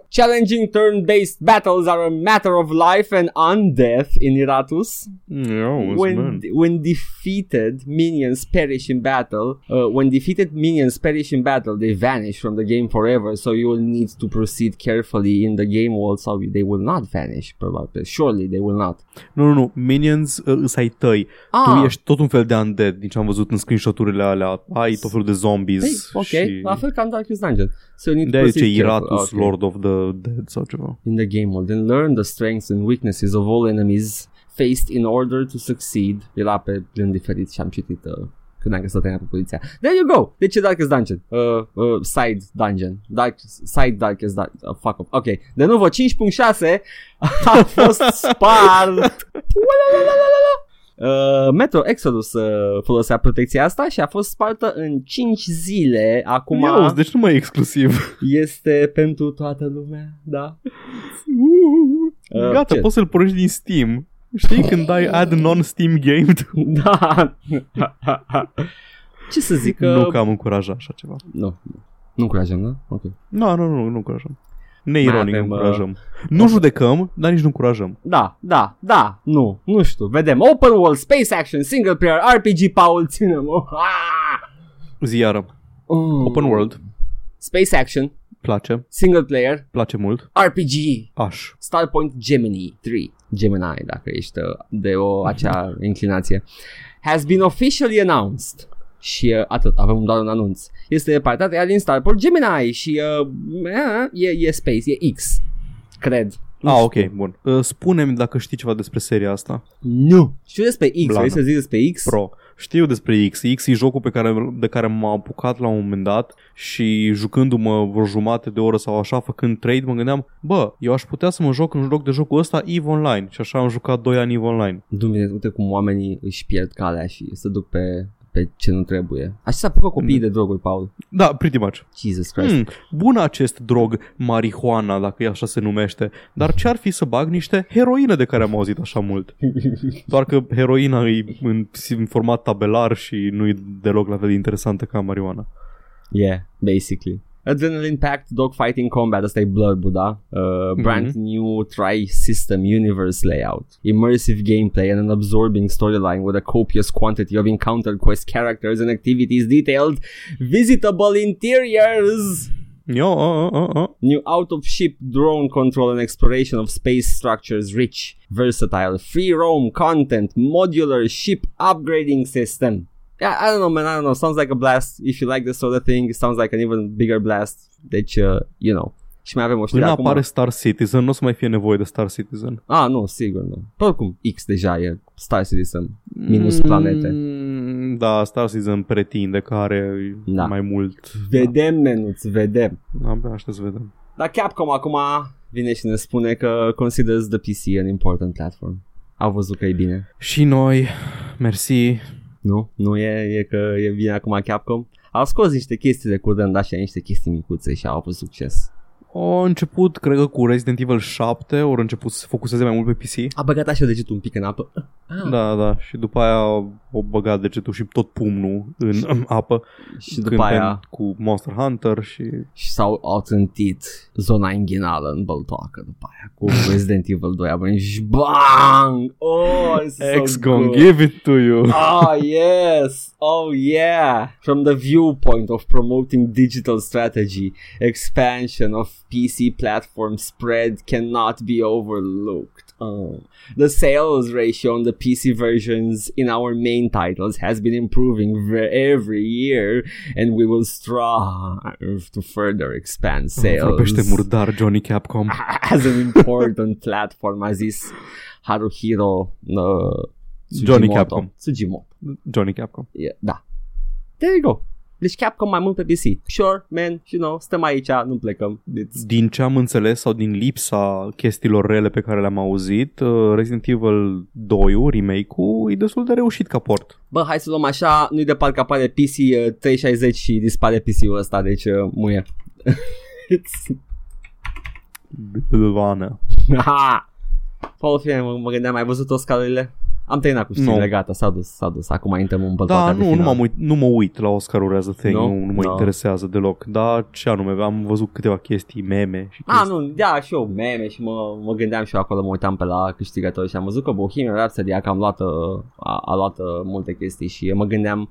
Challenging turn-based battles are a matter of life and undeath in Iratus. Eu, When, man. when defeated, minions perish in battle. Uh, when defeated minions perish in battle, they vanish from the game forever. So you will need to proceed carefully in the game world, so they will not vanish. Probably, surely they will not. Nu, nu, nu. Minions uh, îs ai tăi. Ah, Tu ești tot un fel de undead, din ce am văzut în screenshot-urile alea. Ai tot felul de Hey, zombies. ok, și... la fel ca în Darkest Dungeon. So you need de to aici proceed e carefully. Iratus, Ok. Lord of the Dead sau ceva. in the game mode and learn the strengths and weaknesses of all enemies faced in order to succeed. Era pe plan diferit și am citit uh, când am găsit pe poliția. There you go! Deci e Darkest Dungeon. Uh, uh, side Dungeon. Dark, side Darkest Dungeon. Uh, fuck off. Ok. De nuvo 5.6 a fost spart. Uh, Metro Exodus uh, folosea protecția asta și a fost spartă în 5 zile. Acum Ia auzi, deci nu mai e exclusiv. este pentru toată lumea, da. Uh, Gata, ce? poți să-l pornești din Steam. Știi când dai add non-Steam game? Da. Ce să zic? nu uh, că am încurajat așa ceva. Nu. Nu încurajăm, da? Ok. Nu, nu, nu, nu încurajăm. Neironic avem, uh, încurajăm. Nu judecăm, dar nici nu încurajăm. Da, da, da, nu, nu știu, vedem. Open world, space action, single player, RPG, Paul, ținem. Zi iară. Mm. Open world. Space action, Place. single player, Place mult. RPG, Aș. Starpoint Gemini 3. Gemini, dacă ești uh, de o acea inclinație. Has been officially announced. Și uh, atât, avem doar un anunț. Este partea din Starport Gemini și uh, e, e Space, e X. Cred. Nu Ah, știu. ok, bun. Uh, Spune-mi dacă știi ceva despre seria asta. Nu. Știu despre X, Blană. vrei să zic despre X? Pro. Știu despre X. X e jocul pe care, de care m-am apucat la un moment dat și jucându-mă vreo jumate de oră sau așa, făcând trade, mă gândeam, bă, eu aș putea să mă joc un joc de jocul ăsta EVE Online și așa am jucat 2 ani EVE Online. Dumnezeu, uite cum oamenii își pierd calea și se duc pe, pe ce nu trebuie. Așa se apucă copiii de droguri, Paul. Da, pretty much. Jesus Christ. Hmm, bun acest drog marihuana, dacă e așa se numește, dar ce ar fi să bag niște heroină de care am auzit așa mult? Doar că heroina e în, în format tabelar și nu e deloc la fel de interesantă ca marihuana. Yeah, basically. Adrenaline packed dogfighting combat, asta e blurb da? Uh, brand new tri-system universe layout. Immersive gameplay and an absorbing storyline with a copious quantity of encounter quest characters and activities detailed visitable interiors. Yo, uh, uh, uh. New out-of-ship drone control and exploration of space structures rich, versatile, free roam content, modular ship upgrading system. Yeah, I don't know, man. I don't know. Sounds like a blast. If you like this sort of thing, it sounds like an even bigger blast. Deci, uh, you know. Și mai avem o știre Până acum. apare Star Citizen, nu o să mai fie nevoie de Star Citizen. Ah, nu, sigur nu. Pe oricum, X deja e Star Citizen. Minus planete. Mm, Da, Star Citizen pretinde că are Da. mai mult. Vedem, menuț, vedem. Da, abia aștept să vedem. Dar Capcom acum vine și ne spune că considers the PC an important platform. Au văzut că e bine. Și noi, mersi. Nu? Nu e, e că e bine acum Capcom? Au scos niște chestii de curând, așa, niște chestii micuțe și au avut succes. Au început, cred că cu Resident Evil 7, ori început să se focuseze mai mult pe PC. A băgat așa degetul un pic în apă. Ah. Da, da, și după aia au băgat degetul și tot pumnul în apă Și după când aia cu Monster Hunter și și s-au au trântit zona inghinală în băltoacă după aia cu Resident Evil 2 a venit și bang! Oh, it's so X gonna good. give it to you. Oh yes! Oh yeah! From the viewpoint of promoting digital strategy, expansion of PC platform spread cannot be overlooked. The sales ratio on the PC versions in our main titles has been improving every year, and we will strive to further expand sales murdar Johnny Capcom. as an important platform, as zis Haruhiro uh, Johnny Capcom. Tsujimoto. Johnny Capcom. Yeah, da. There you go. Deci Capcom mai mult pe PC. Sure, man, you know, stăm aici, nu plecăm. It's... Din ce am înțeles sau din lipsa chestiilor rele pe care le-am auzit, uh, Resident Evil 2 remake-ul, e destul de reușit ca port. Bă, hai să luăm așa, nu-i de parcă apare PC uh, 360 și dispare PC-ul ăsta, deci uh, muie. It's... Bilvana. Ha! Paul, fie, mă, mă gândeam, ai văzut Oscarurile? Am terminat cu știrile, Nu. gata, s-a dus, s-a dus. Acum intrăm în Da, băltoaca de nu, nu, final. m-am uit, nu mă uit la Oscar as a thing, Nu? nu, nu mă No. interesează deloc. Dar ce anume, am văzut câteva chestii, meme și Ah, chestii. nu, da, și eu meme și mă, mă gândeam și eu acolo, mă uitam pe la câștigători și am văzut că Bohemian Rhapsody a cam luat, uh, a, a luat uh, multe chestii și mă gândeam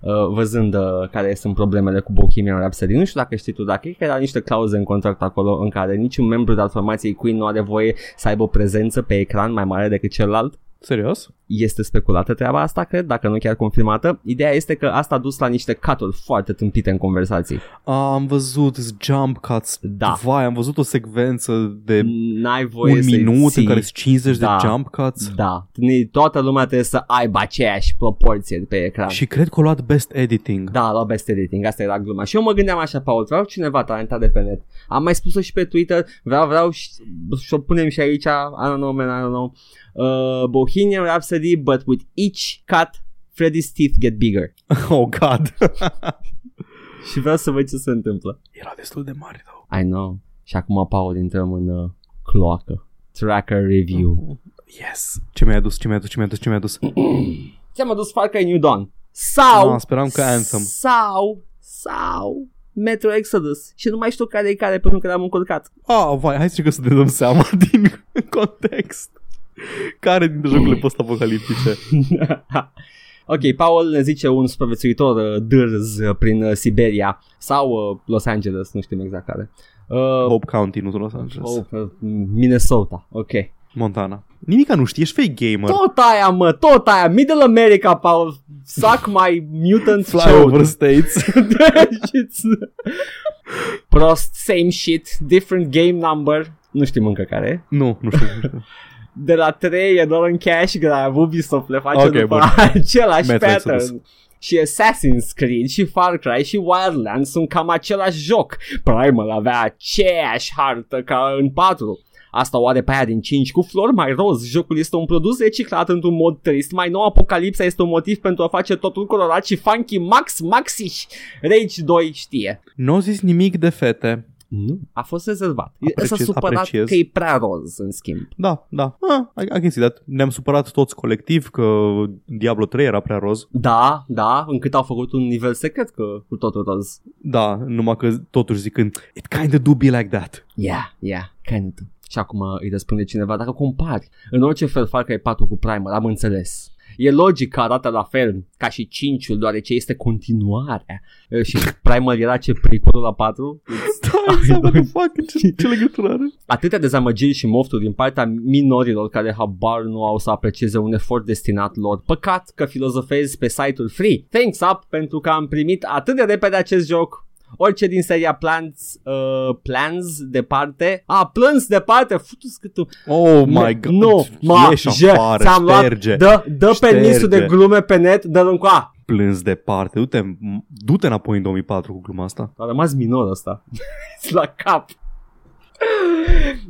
uh, văzând uh, care sunt problemele cu Bohemian Rhapsody. Nu știu dacă știi tu, dar cred că era niște clauze în contract acolo în care niciun membru al formației Queen nu are voie să aibă o prezență pe ecran mai mare decât celălalt. Serios? Este speculată treaba asta, cred, dacă nu chiar confirmată. Ideea este că asta a dus la niște caturi foarte tâmpite în conversații. A, am văzut jump cuts. Da. Vai, am văzut o secvență de N-ai voie un să-i minut ții. în care sunt 50 Da. de jump cuts. Da, Ni- toată lumea trebuie să aibă aceeași proporție pe ecran. Și cred că a luat best editing. Da, la best editing, asta era gluma. Și eu mă gândeam așa, Paul, vreau cineva talentat de pe net. Am mai spus-o și pe Twitter, vreau, vreau și, și o punem și aici, I don't know, man, I don't know. Uh, Bohemian Rhapsody, but with each cut, Freddy's teeth get bigger. Oh, God. Și vreau să văd ce se întâmplă. Era destul de mare, though. I know. Și acum, Paul, intrăm în uh, cloacă. Tracker review. Yes. Ce mi-ai adus, ce mi-ai adus, ce mi-ai adus, ce mi-ai adus? Ți-am adus Far Cry New Dawn. Sau... Ah, speram că Anthem. Sau... Sau... Metro Exodus și nu mai știu care e care pentru că l-am încurcat. Ah, vai, hai să că să ne dăm seama din context. Care dintre jocurile post-apocaliptice? ok, Paul ne zice un supraviețuitor uh, dârz uh, prin uh, Siberia sau uh, Los Angeles, nu știm exact care. Uh, Hope County, nu Los Angeles. oh, uh, Minnesota, ok. Montana. Nimica nu știi, ești fake gamer. Tot aia, mă, tot aia. Middle America, Paul. Suck my mutant Flyover States. Deci, Prost, same shit, different game number. Nu știm încă care e. nu, nu știu. Nu știu. De la 3 e doar în cash grab, Ubisoft le face Ok, după bun. același Metro pattern. Exodus. Și Assassin's Creed și Far Cry și Wildlands sunt cam același joc. Primal avea aceeași hartă ca în 4. Asta o are pe aia din 5 cu flori mai roz. Jocul este un produs reciclat într-un mod trist. Mai nou, Apocalipsa este un motiv pentru a face totul colorat și funky Max Maxish. Rage 2 știe. Nu au zis nimic de fete. Nu. A fost rezervat. Apreciez, S-a supărat apreciez. că e prea roz, în schimb. Da, da. Ah, I, I can see that. Ne-am supărat toți colectiv că Diablo 3 era prea roz. Da, da, încât au făcut un nivel secret că cu totul roz. Da, numai că totuși zicând It kinda do be like that. Yeah, yeah, kind of. Și acum îi răspunde cineva, dacă compari, în orice fel Far Cry 4 cu Primal, am înțeles. E logic că arată la fel ca și 5-ul, deoarece este continuarea. E, Și Primal era ce prequel la 4? Da, exact, what the fuck, ce, ce legătură are? Atâtea dezamăgiri și mofturi din partea minorilor care habar nu au să aprecieze un efort destinat lor. Păcat că filozofezi pe site-ul free. Thanks up pentru că am primit atât de repede acest joc. Orice din seria Plans, uh, Plans departe Ah, Plans departe Futu-ți cât tu Oh my god. Nu, ma, Ieși je, afară, ți-am luat șterge. Dă, dă Șterge. permisul de glume pe net Dă-l încoa Plâns departe. Du-te, du-te înapoi în 2004 cu gluma asta. A rămas minor ăsta La cap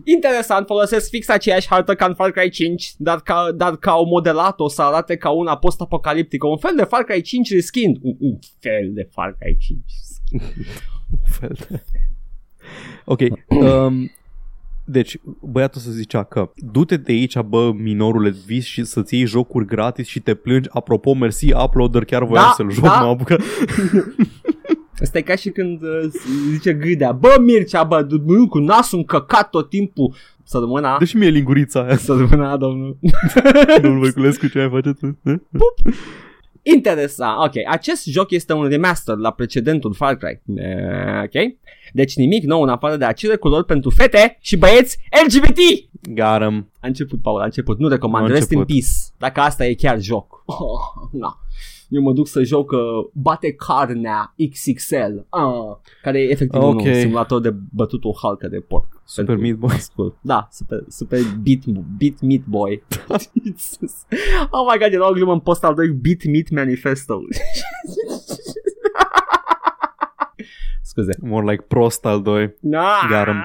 Interesant, folosesc fix aceeași hartă ca în Far Cry 5, dar ca, dar ca au modelat-o să arate ca una post-apocaliptică. Un fel de Far Cry 5 reskin. Un, un fel de Far Cry 5 Un fel de... Ok. Um, deci, băiatul să zicea că du-te de aici, bă, minorule, vis și să-ți iei jocuri gratis și te plângi. Apropo, mersi, uploader, chiar voiam Da, să-l joc, da. m-am apucat. Asta e ca și când uh, zice Gâdea, bă Mircea, bă, du- cu nasul încăcat tot timpul. Să rămână, Dă și mie lingurița aia, să rămână, domnul. domnul Voiculescu, ce mai face tu? Da? Interesant, ok. Acest joc este un remaster la precedentul Far Cry. Eh, Ok? Deci nimic nou în afară de acele culori pentru fete și băieți LGBT! Got him. A început, Paul, a început. Nu recomand. A Rest in început. peace. Dacă asta e chiar joc. Oh, na. Eu mă duc să joc uh, Bate Carnea XXL, uh, care e efectiv Ok. un simulator de bătut o halcă de porc. Super Pentru Meat Boy. School. Da, super, super beat, beat Meat Boy. oh my god, era o glumă în post al doi Beat Meat Manifesto. Scuze. More like Prost al 2. Da. Garam.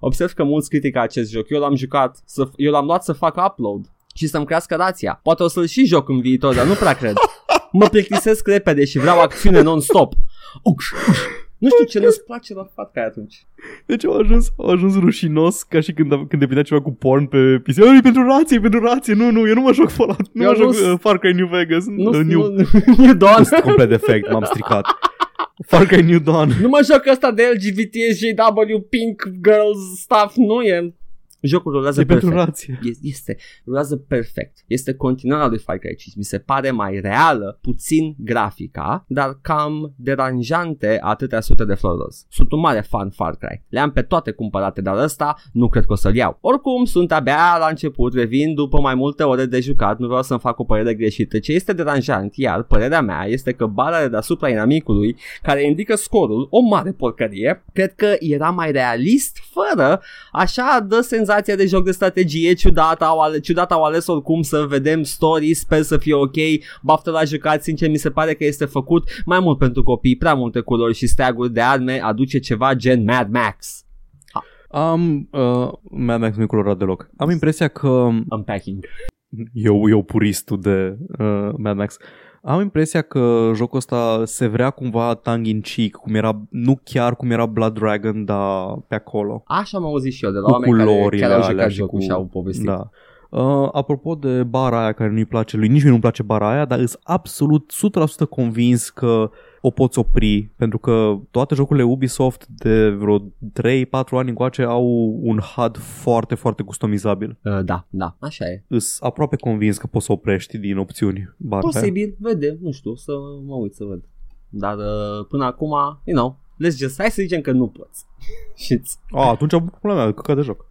Observ că mulți critică acest joc. Eu l-am jucat, să, eu l-am luat să fac upload și să-mi crească rația. Poate o să-l și joc în viitor, dar nu prea cred. Mă plictisesc repede și vreau acțiune non-stop. Uș, uș. Nu știu ce nu-ți place la fatca atunci. Deci au ajuns, au ajuns rușinos ca și când, când depindea ceva cu porn pe PC. Ei, pentru rație, pentru rație. Nu, nu, eu nu mă joc Fallout. Nu Eu mă joc nu- uh, Far Cry New Vegas. Nu, uh, New. nu, nu, New Dawn. Sunt complet defect, m-am stricat. Far Cry New Dawn. Nu mă joc ăsta de LGBT, SJW, Pink Girls stuff, nu e. Jocul rulează E pentru perfect. rație. Este- Este, rulează perfect. Este continuarea lui Far Cry 5. Mi se pare mai reală, puțin grafica, dar cam deranjante atâtea sute de flori roz. Sunt un mare fan Far Cry. Le-am pe toate cumpărate, dar ăsta nu cred că o să-l iau. Oricum, sunt abia la început, revin după mai multe ore de jucat, nu vreau să-mi fac o părere greșită. Ce este deranjant, iar părerea mea este că bara de deasupra inamicului, care indică scorul, o mare porcărie, cred că era mai realist, fără Așa dă senzația de joc de strategie ciudat, au ale, ciudat au ales oricum să vedem story, sper să fie ok, baftă la jucat, sincer mi se pare că este făcut mai mult pentru copii, prea multe culori și steaguri de arme, aduce ceva gen Mad Max. Am, uh, Mad Max nu-i colorat deloc. Am impresia că Unpacking. eu, eu puristul de uh, Mad Max. Am impresia că jocul ăsta se vrea cumva tongue in cheek, cum era, nu chiar cum era Blood Dragon, dar pe acolo. Așa am auzit și eu de la Cu oameni care culorile chiar au alea jucat și jocul cu- și au povestit. Da. Uh, apropo de bara aia care nu-i place lui, nici mie nu-mi place bara aia, dar sunt absolut 100% convins că o poți opri, pentru că toate jocurile Ubisoft de vreo 3-4 ani încoace au un HUD foarte, foarte customizabil. Uh, da, da, așa e. Îs aproape convins că poți să oprești din opțiuni bara aia. Posibil, vede, nu știu, să mă uit să văd. Dar uh, până acum, you know, let's just, hai să zicem că nu poți. Știți? A, atunci pula mea, căcat de joc.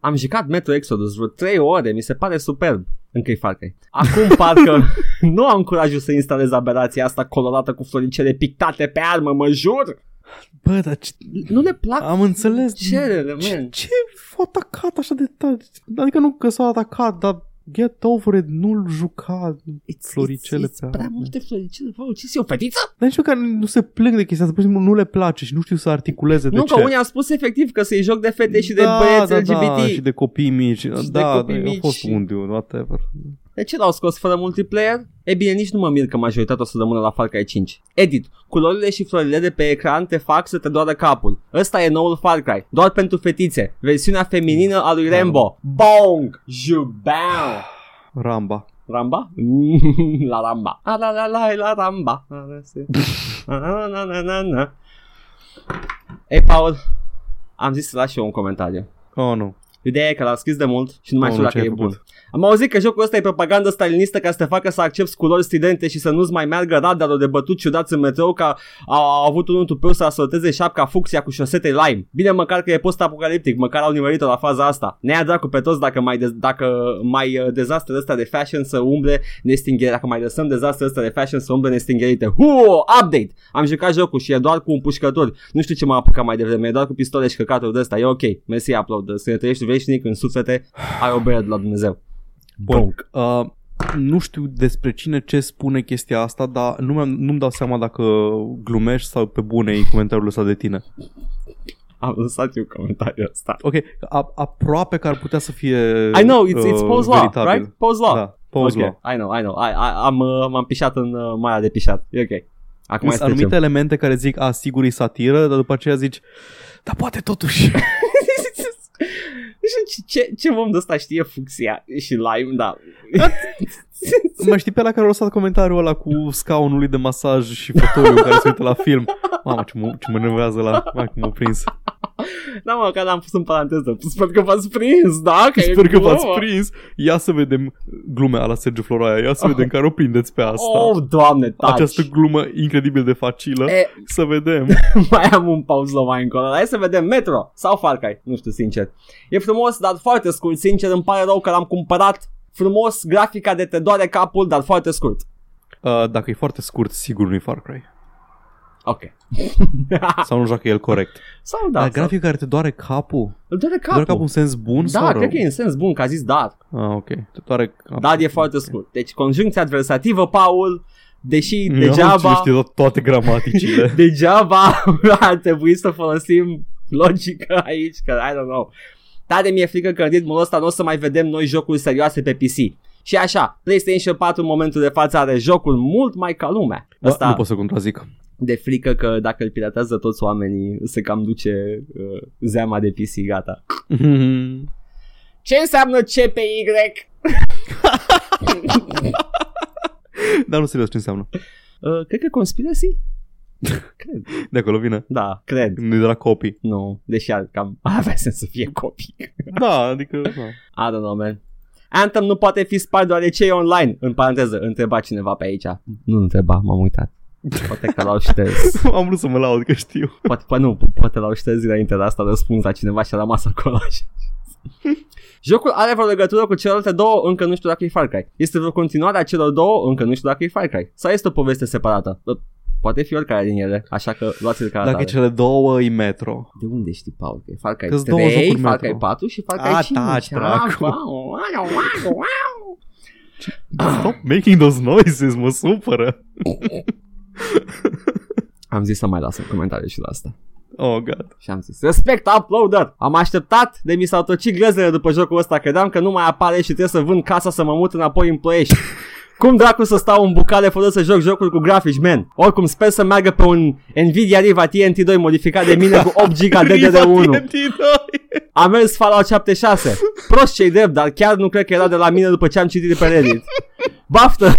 Am jucat Metro Exodus vreo 3 ore, mi se pare superb. Încă-i Far Cry. Acum parcă nu am curajul să instalez aberația asta colorată cu floricele pictate pe armă, mă jur. Bă, dar ce... Nu le plac am înțeles. cerere, Ce, man. ce f- atacat așa de tare? Adică nu că s-a atacat, dar get over it, nu-l juca. It's, Floricele it's, it's pe prea armă. multe floricele. Bă, ce o fetiță? Dar nici măcar nu se plâng de chestia asta, pur și simplu nu le place și nu știu să articuleze de nu, ce. că unii au spus efectiv că să-i joc de fete și de da, băieți da, LGBT. Da, și de copii mici. de da, copii da, a mici fost și- unde, whatever. De ce l-au scos fără multiplayer? E bine, nici nu mă mir că majoritatea o să rămână la Far Cry 5. Edit. Culorile și florile de pe ecran te fac să te doară capul. Ăsta e noul Far Cry. Doar pentru fetițe. Versiunea feminină a lui Rambo. Bong! Jubau! Ramba. Ramba? la Ramba. A la la la la Ramba. A, la, se. A, na, na, na, na, na. Ei, Paul, am zis să las și eu un comentariu. Oh, nu. Ideea e că l-am scris de mult și nu mai Oh, știu nu, dacă ce e ai bun. făcut? Am auzit că jocul ăsta e propagandă stalinistă ca să te facă să accepti culori stridente și să nu-ți mai meargă radarul de bătut ciudați în metrou ca a avut unul tupeu să asorteze șapca fucsia cu șosete lime. Bine măcar că e post-apocaliptic, măcar au nimerit-o la faza asta. Ne ia dracu pe toți dacă mai, de- dacă mai uh, dezastre ăsta de fashion să umble nestingherite, dacă mai lăsăm dezastre ăsta de fashion să umble nestingherite. Huo, update! Am jucat jocul și e doar cu împușcători. Nu știu ce m-a apucat mai devreme, e doar cu pistole și căcaturi de ăsta. E ok, mersi upload, să ne trăiești veșnic în suflete, ai o bere de la Dumnezeu. Bun. Uh, nu știu despre cine ce spune chestia asta, dar nu mi nu-mi dau seama dacă glumești sau pe bune e comentariul ăsta de tine. Am lăsat eu comentariul ăsta. Ok, a, aproape că ar putea să fie I know, it's, it's uh, Poe's Law, veritabil. right? Poe's Law. Da, Poe's ok, Law. I know, I know. I, I, am, uh, m-am pișat în uh, maia de pișat. E ok. Acum Sunt mai anumite elemente care zic, a, sigur e satiră, dar după aceea zici, dar poate totuși. Nu știu ce, ce om de ăsta știe fucsia și lime, da. mai știi pe la care a lăsat comentariul ăla cu scaunul lui de masaj și fotoliul care se uită la film? Mamă, ce mă, ce mă nervează la... Mai cum m-a prins. da, mă, că l-am pus în paranteză. Sper că v-ați prins, da? Că e Sper că v-ați glumă. prins. Ia să vedem glumea la Sergiu Floraia. Ia să vedem care o prindeți pe asta. Oh, doamne, taci. Această glumă incredibil de facilă. E, Să vedem. mai am un pauză mai încolo. Dar hai să vedem Metro sau Far Cry. Nu știu, sincer. E frumos, dar foarte scurt. Sincer, îmi pare rău că l-am cumpărat. Frumos, grafica de te doare capul, dar foarte scurt. Uh, dacă e foarte scurt, sigur nu-i Far Cry. Ok. Sau nu joacă el corect. sau Da, da, dar sau... grafica care te doare capul? Îl doare Te doare capul capul. în sens bun sau Da, rău? cred că e în sens bun, că a zis dar. Ah, ok. Te doare capul. Dar e foarte scurt. Deci conjuncția adversativă, Paul, deși Nu, degeaba, Cine știe to- toate gramaticile. degeaba ar trebui să folosim logică aici, că I don't know. Tare mi-e frică că în ritmul ăsta nu o să mai vedem noi jocuri serioase pe PC. Și așa, PlayStation 4 în momentul de față are jocuri mult mai ca lumea. Bă, Asta Nu pot să contrazic. de frică că dacă îl piratează toți oamenii se cam duce uh, zeama de PC, gata. Ce înseamnă CPY? Dar nu serios ce înseamnă. Uh, cred că conspiracy? Cred. De acolo vine. Da, cred. Nu e de la copii. Nu, deși ar cam avea sens să fie copii. Da, adică... Da. I don't know, man. Anthem nu poate fi spart deoarece e online. În paranteză, întreba cineva pe aici. Nu întreba, m-am uitat. Poate că l-au șters. Am vrut să mă laud că știu. Poate, poate nu, poate l-au șters înainte de asta răspuns la cineva și a rămas acolo așa. Jocul are vreo legătură cu celelalte două, încă nu știu dacă e Far Cry. Este vreo continuare a celor două, încă nu știu dacă e Far Cry. Sau este o poveste separată. Bă, Poate fi oricare din ele, așa că luați-l ca Dacă e atare. cele două, e Metro. De unde știi, Paul? Că e Far Cry Că-s două 3, jocuri Far Metro. Cry 4 și Far Cry A, 5. taci, Ah, dracu. wow, wow, wow, wow. Stop making those noises, mă supără. Am zis să mai las un comentariu și la asta. Oh, God. Și am zis, respect uploader! Am așteptat de mi s-au tocit glezele după jocul ăsta, credeam că nu mai apare și trebuie să vând casa să mă mut înapoi în Ploiești. Cum dracu să stau în bucale fără să joc jocuri cu grafici, man? Oricum sper să meargă pe un Nvidia Riva TNT2 modificat de mine cu 8 GB DDR1. Am mers Fallout 76. Prost cei drept, dar chiar nu cred că era de la mine după ce am citit de pe Reddit. Baftă!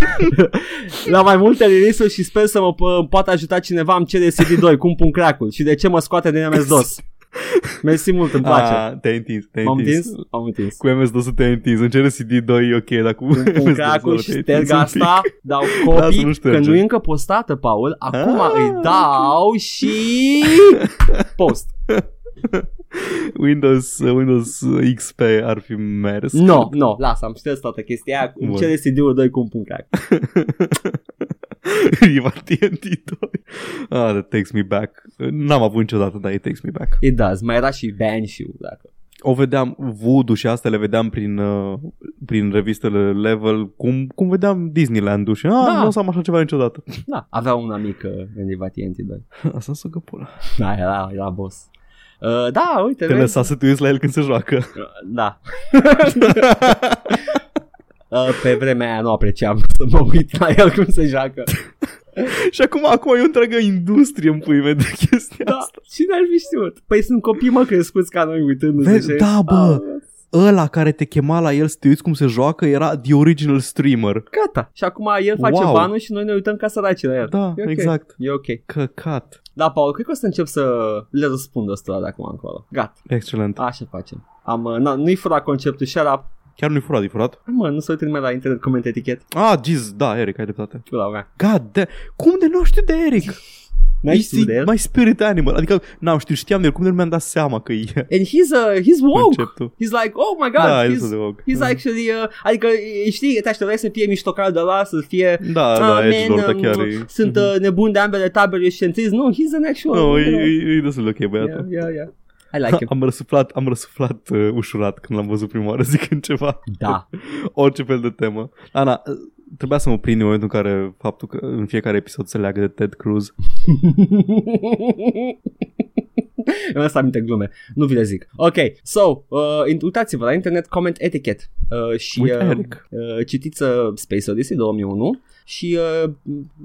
la mai multe release și sper să mă p- poată ajuta cineva am cere CD2, cum pun crack și de ce mă scoate din MS-DOS. Mersi mult, îmi place. Ah, te-ai întins, te-ai M-am întins. întins? Am întins. Cu MS-DOS te-ai întins. Îmi cere CD2, e ok, dar cu Pun MS-DOS crack-ul te-ai și întins șterg un asta, pic. dau Da, copii, să nu că șterge. nu e încă postată, Paul. Acum Ah, îi dau și post. Windows, Windows XP ar fi mers. Nu, no, nu, no, lasă, am șters toată chestia aia. Îmi Bun. cere CD-ul 2 cu un pun crack. Riva TNT2. Ah, that takes me back. N-am avut niciodată, dar it takes me back. It does. Mai era și Banshee, dacă. O vedeam, Voodoo și astea le vedeam prin, uh, prin revistele Level, cum, cum vedeam Disneyland-ul și ah, Da. nu o să am așa ceva niciodată. Da, avea una mică în Riva TNT2. Asta să găpula. Da, era, era boss. Uh, da, uite, Te vezi? lăsa să te uiți la el când se joacă. Uh, Da. uh, pe vremea aia nu apreciam să mă uit la el cum se joacă. și acum, acum e o întreagă industrie în pui mei de chestia Da, asta. cine ar fi știut? Păi sunt copii mă crescuți ca noi uitându-se. Vezi, și- da, bă. Ah, Ăla care te chema la el să te uiți cum se joacă era the original streamer. Gata. Și acum el face Wow. banul și noi ne uităm ca săraci la el. Da, E ok. exact. E ok. Căcat. Da, Paul, cred că o să încep să le răspund ăsta de acum încolo. Gata. Excelent. Așa facem. Am, uh, na, nu-i fura conceptul shut up. Chiar nu-i furat, e furat? Hai, Mă, nu se uită nimeni la internet coment etichet. Ah, jeez, da, Eric, ai dreptate. Pula mea. God, de- cum de nu știu de Eric? N-ai E știut de el? mai spirit animal. Adică, n-am știut, știam de el, cum de nu mi-am dat seama că e And he's, uh, he's woke. conceptul. He's like, oh my god, Da, e he's, destul de woke. he's Da. actually, uh, adică e, știi, te așteptai să fie miștocar de la, să fie Da, Ah, da, man, Edge Lord, um, chiar e... Sunt uh, nebuni de ambele tabere și centrizi. Nu, he's an actual. No, e, you know. e, e destul de ok, yeah, băiatul. yeah, yeah. I like him. Am răsuflat, am răsuflat uh, ușurat când l-am văzut prima oară zicând ceva. Da. Orice fel de temă. Ana, uh, trebuia să mă prind în momentul în care faptul că în fiecare episod se leagă de Ted Cruz. Îmi lăsa aminte glume. Nu vi le zic. Ok, so, uh, in- uitați-vă la internet comment etiquette uh, și Uite, uh, Eric. uh, citiți uh, Space Odyssey 2001 și uh,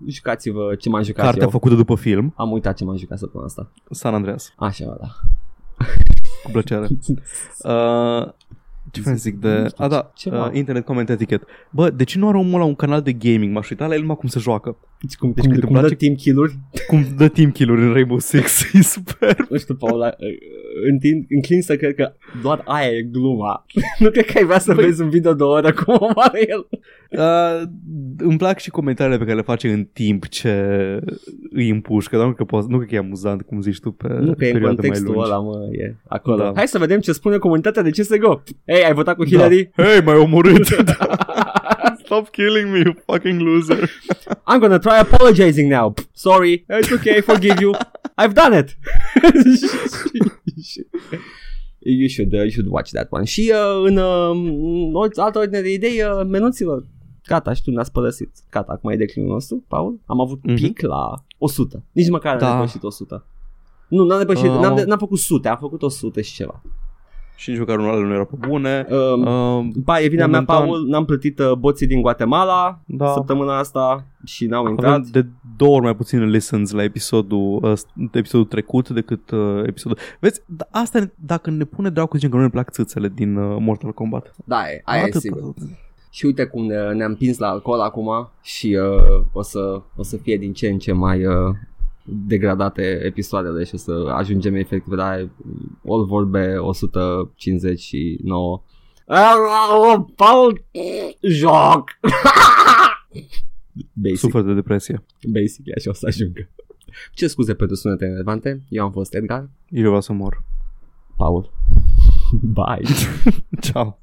jucați-vă ce m-am jucat Cartea eu. făcută după film, Am uitat ce m-am jucat săptămâna asta. San Andreas, Așa, da. Cu plăcere. Uh, ce vreau să zic de... Nu știu, A, da, ceva. uh, internet comment etiquette. Bă, de ce nu are omul la un canal de gaming? M-aș uita la el numai cum se joacă. Deci cum, Deci cum, când îmi cum dă place- team kill-uri? Cum dă team kill-uri în Rainbow Six. E super. Nu știu, Paula, uh, întind, înclin să cred că doar aia e gluma. nu cred că ai vrea să Păi- vezi un video de o oră cum omoară el. Uh, îmi plac și comentariile pe care le face în timp ce îi împușcă, dar nu cred că, poate, nu cred că e amuzant, cum zici tu, pe Nu că e în perioade mai contextul lungi. ăla, mă, e acolo. Da. Hai să vedem ce spune comunitatea de CSGO. Ei, ai votat cu Hillary? Da. Hei, m-ai omorât! Stop killing me, you fucking loser! I'm gonna try apologizing now. Pff, Sorry, it's okay, forgive you. I've done it. you should, uh, you should watch that one. Și uh, în uh, o altă ordine de idei, uh, menuților. Gata, și tu ne-ați părăsit. Gata, acum e declinul nostru, Paul. Am avut Mhm. pic la 100. Nici măcar Da. n-am depășit 100. Nu, n-am depășit, Uh, n-am, de, am- n-am făcut sute, am făcut 100 și ceva. Și nici măcar unul nu erau pe bune. Um, Uh, Ba, e vina mea, momentan- Paul, n-am plătit uh, boții din Guatemala da, săptămâna asta și n-au intrat. avem de două ori mai puține listens la episodul, uh, episodul trecut decât uh, episodul... Vezi, da, asta ne- dacă ne pune dracu zicem că nu ne plac țâțele din uh, Mortal Kombat. Da, e, aia e Atât. sigur. Și uite cum ne, ne-am împins la alcool acum și uh, o, să, o să fie din ce în ce mai uh, degradate episoadele și o să ajungem efectiv la all vorbe 159. Ah, Paul, joc! Basic, Sufăr de depresie. basic, așa o să ajungă. Ce scuze pentru sunete relevante? Eu am fost Edgar, Eu vreau să mor. Paul. Bye! Ciao.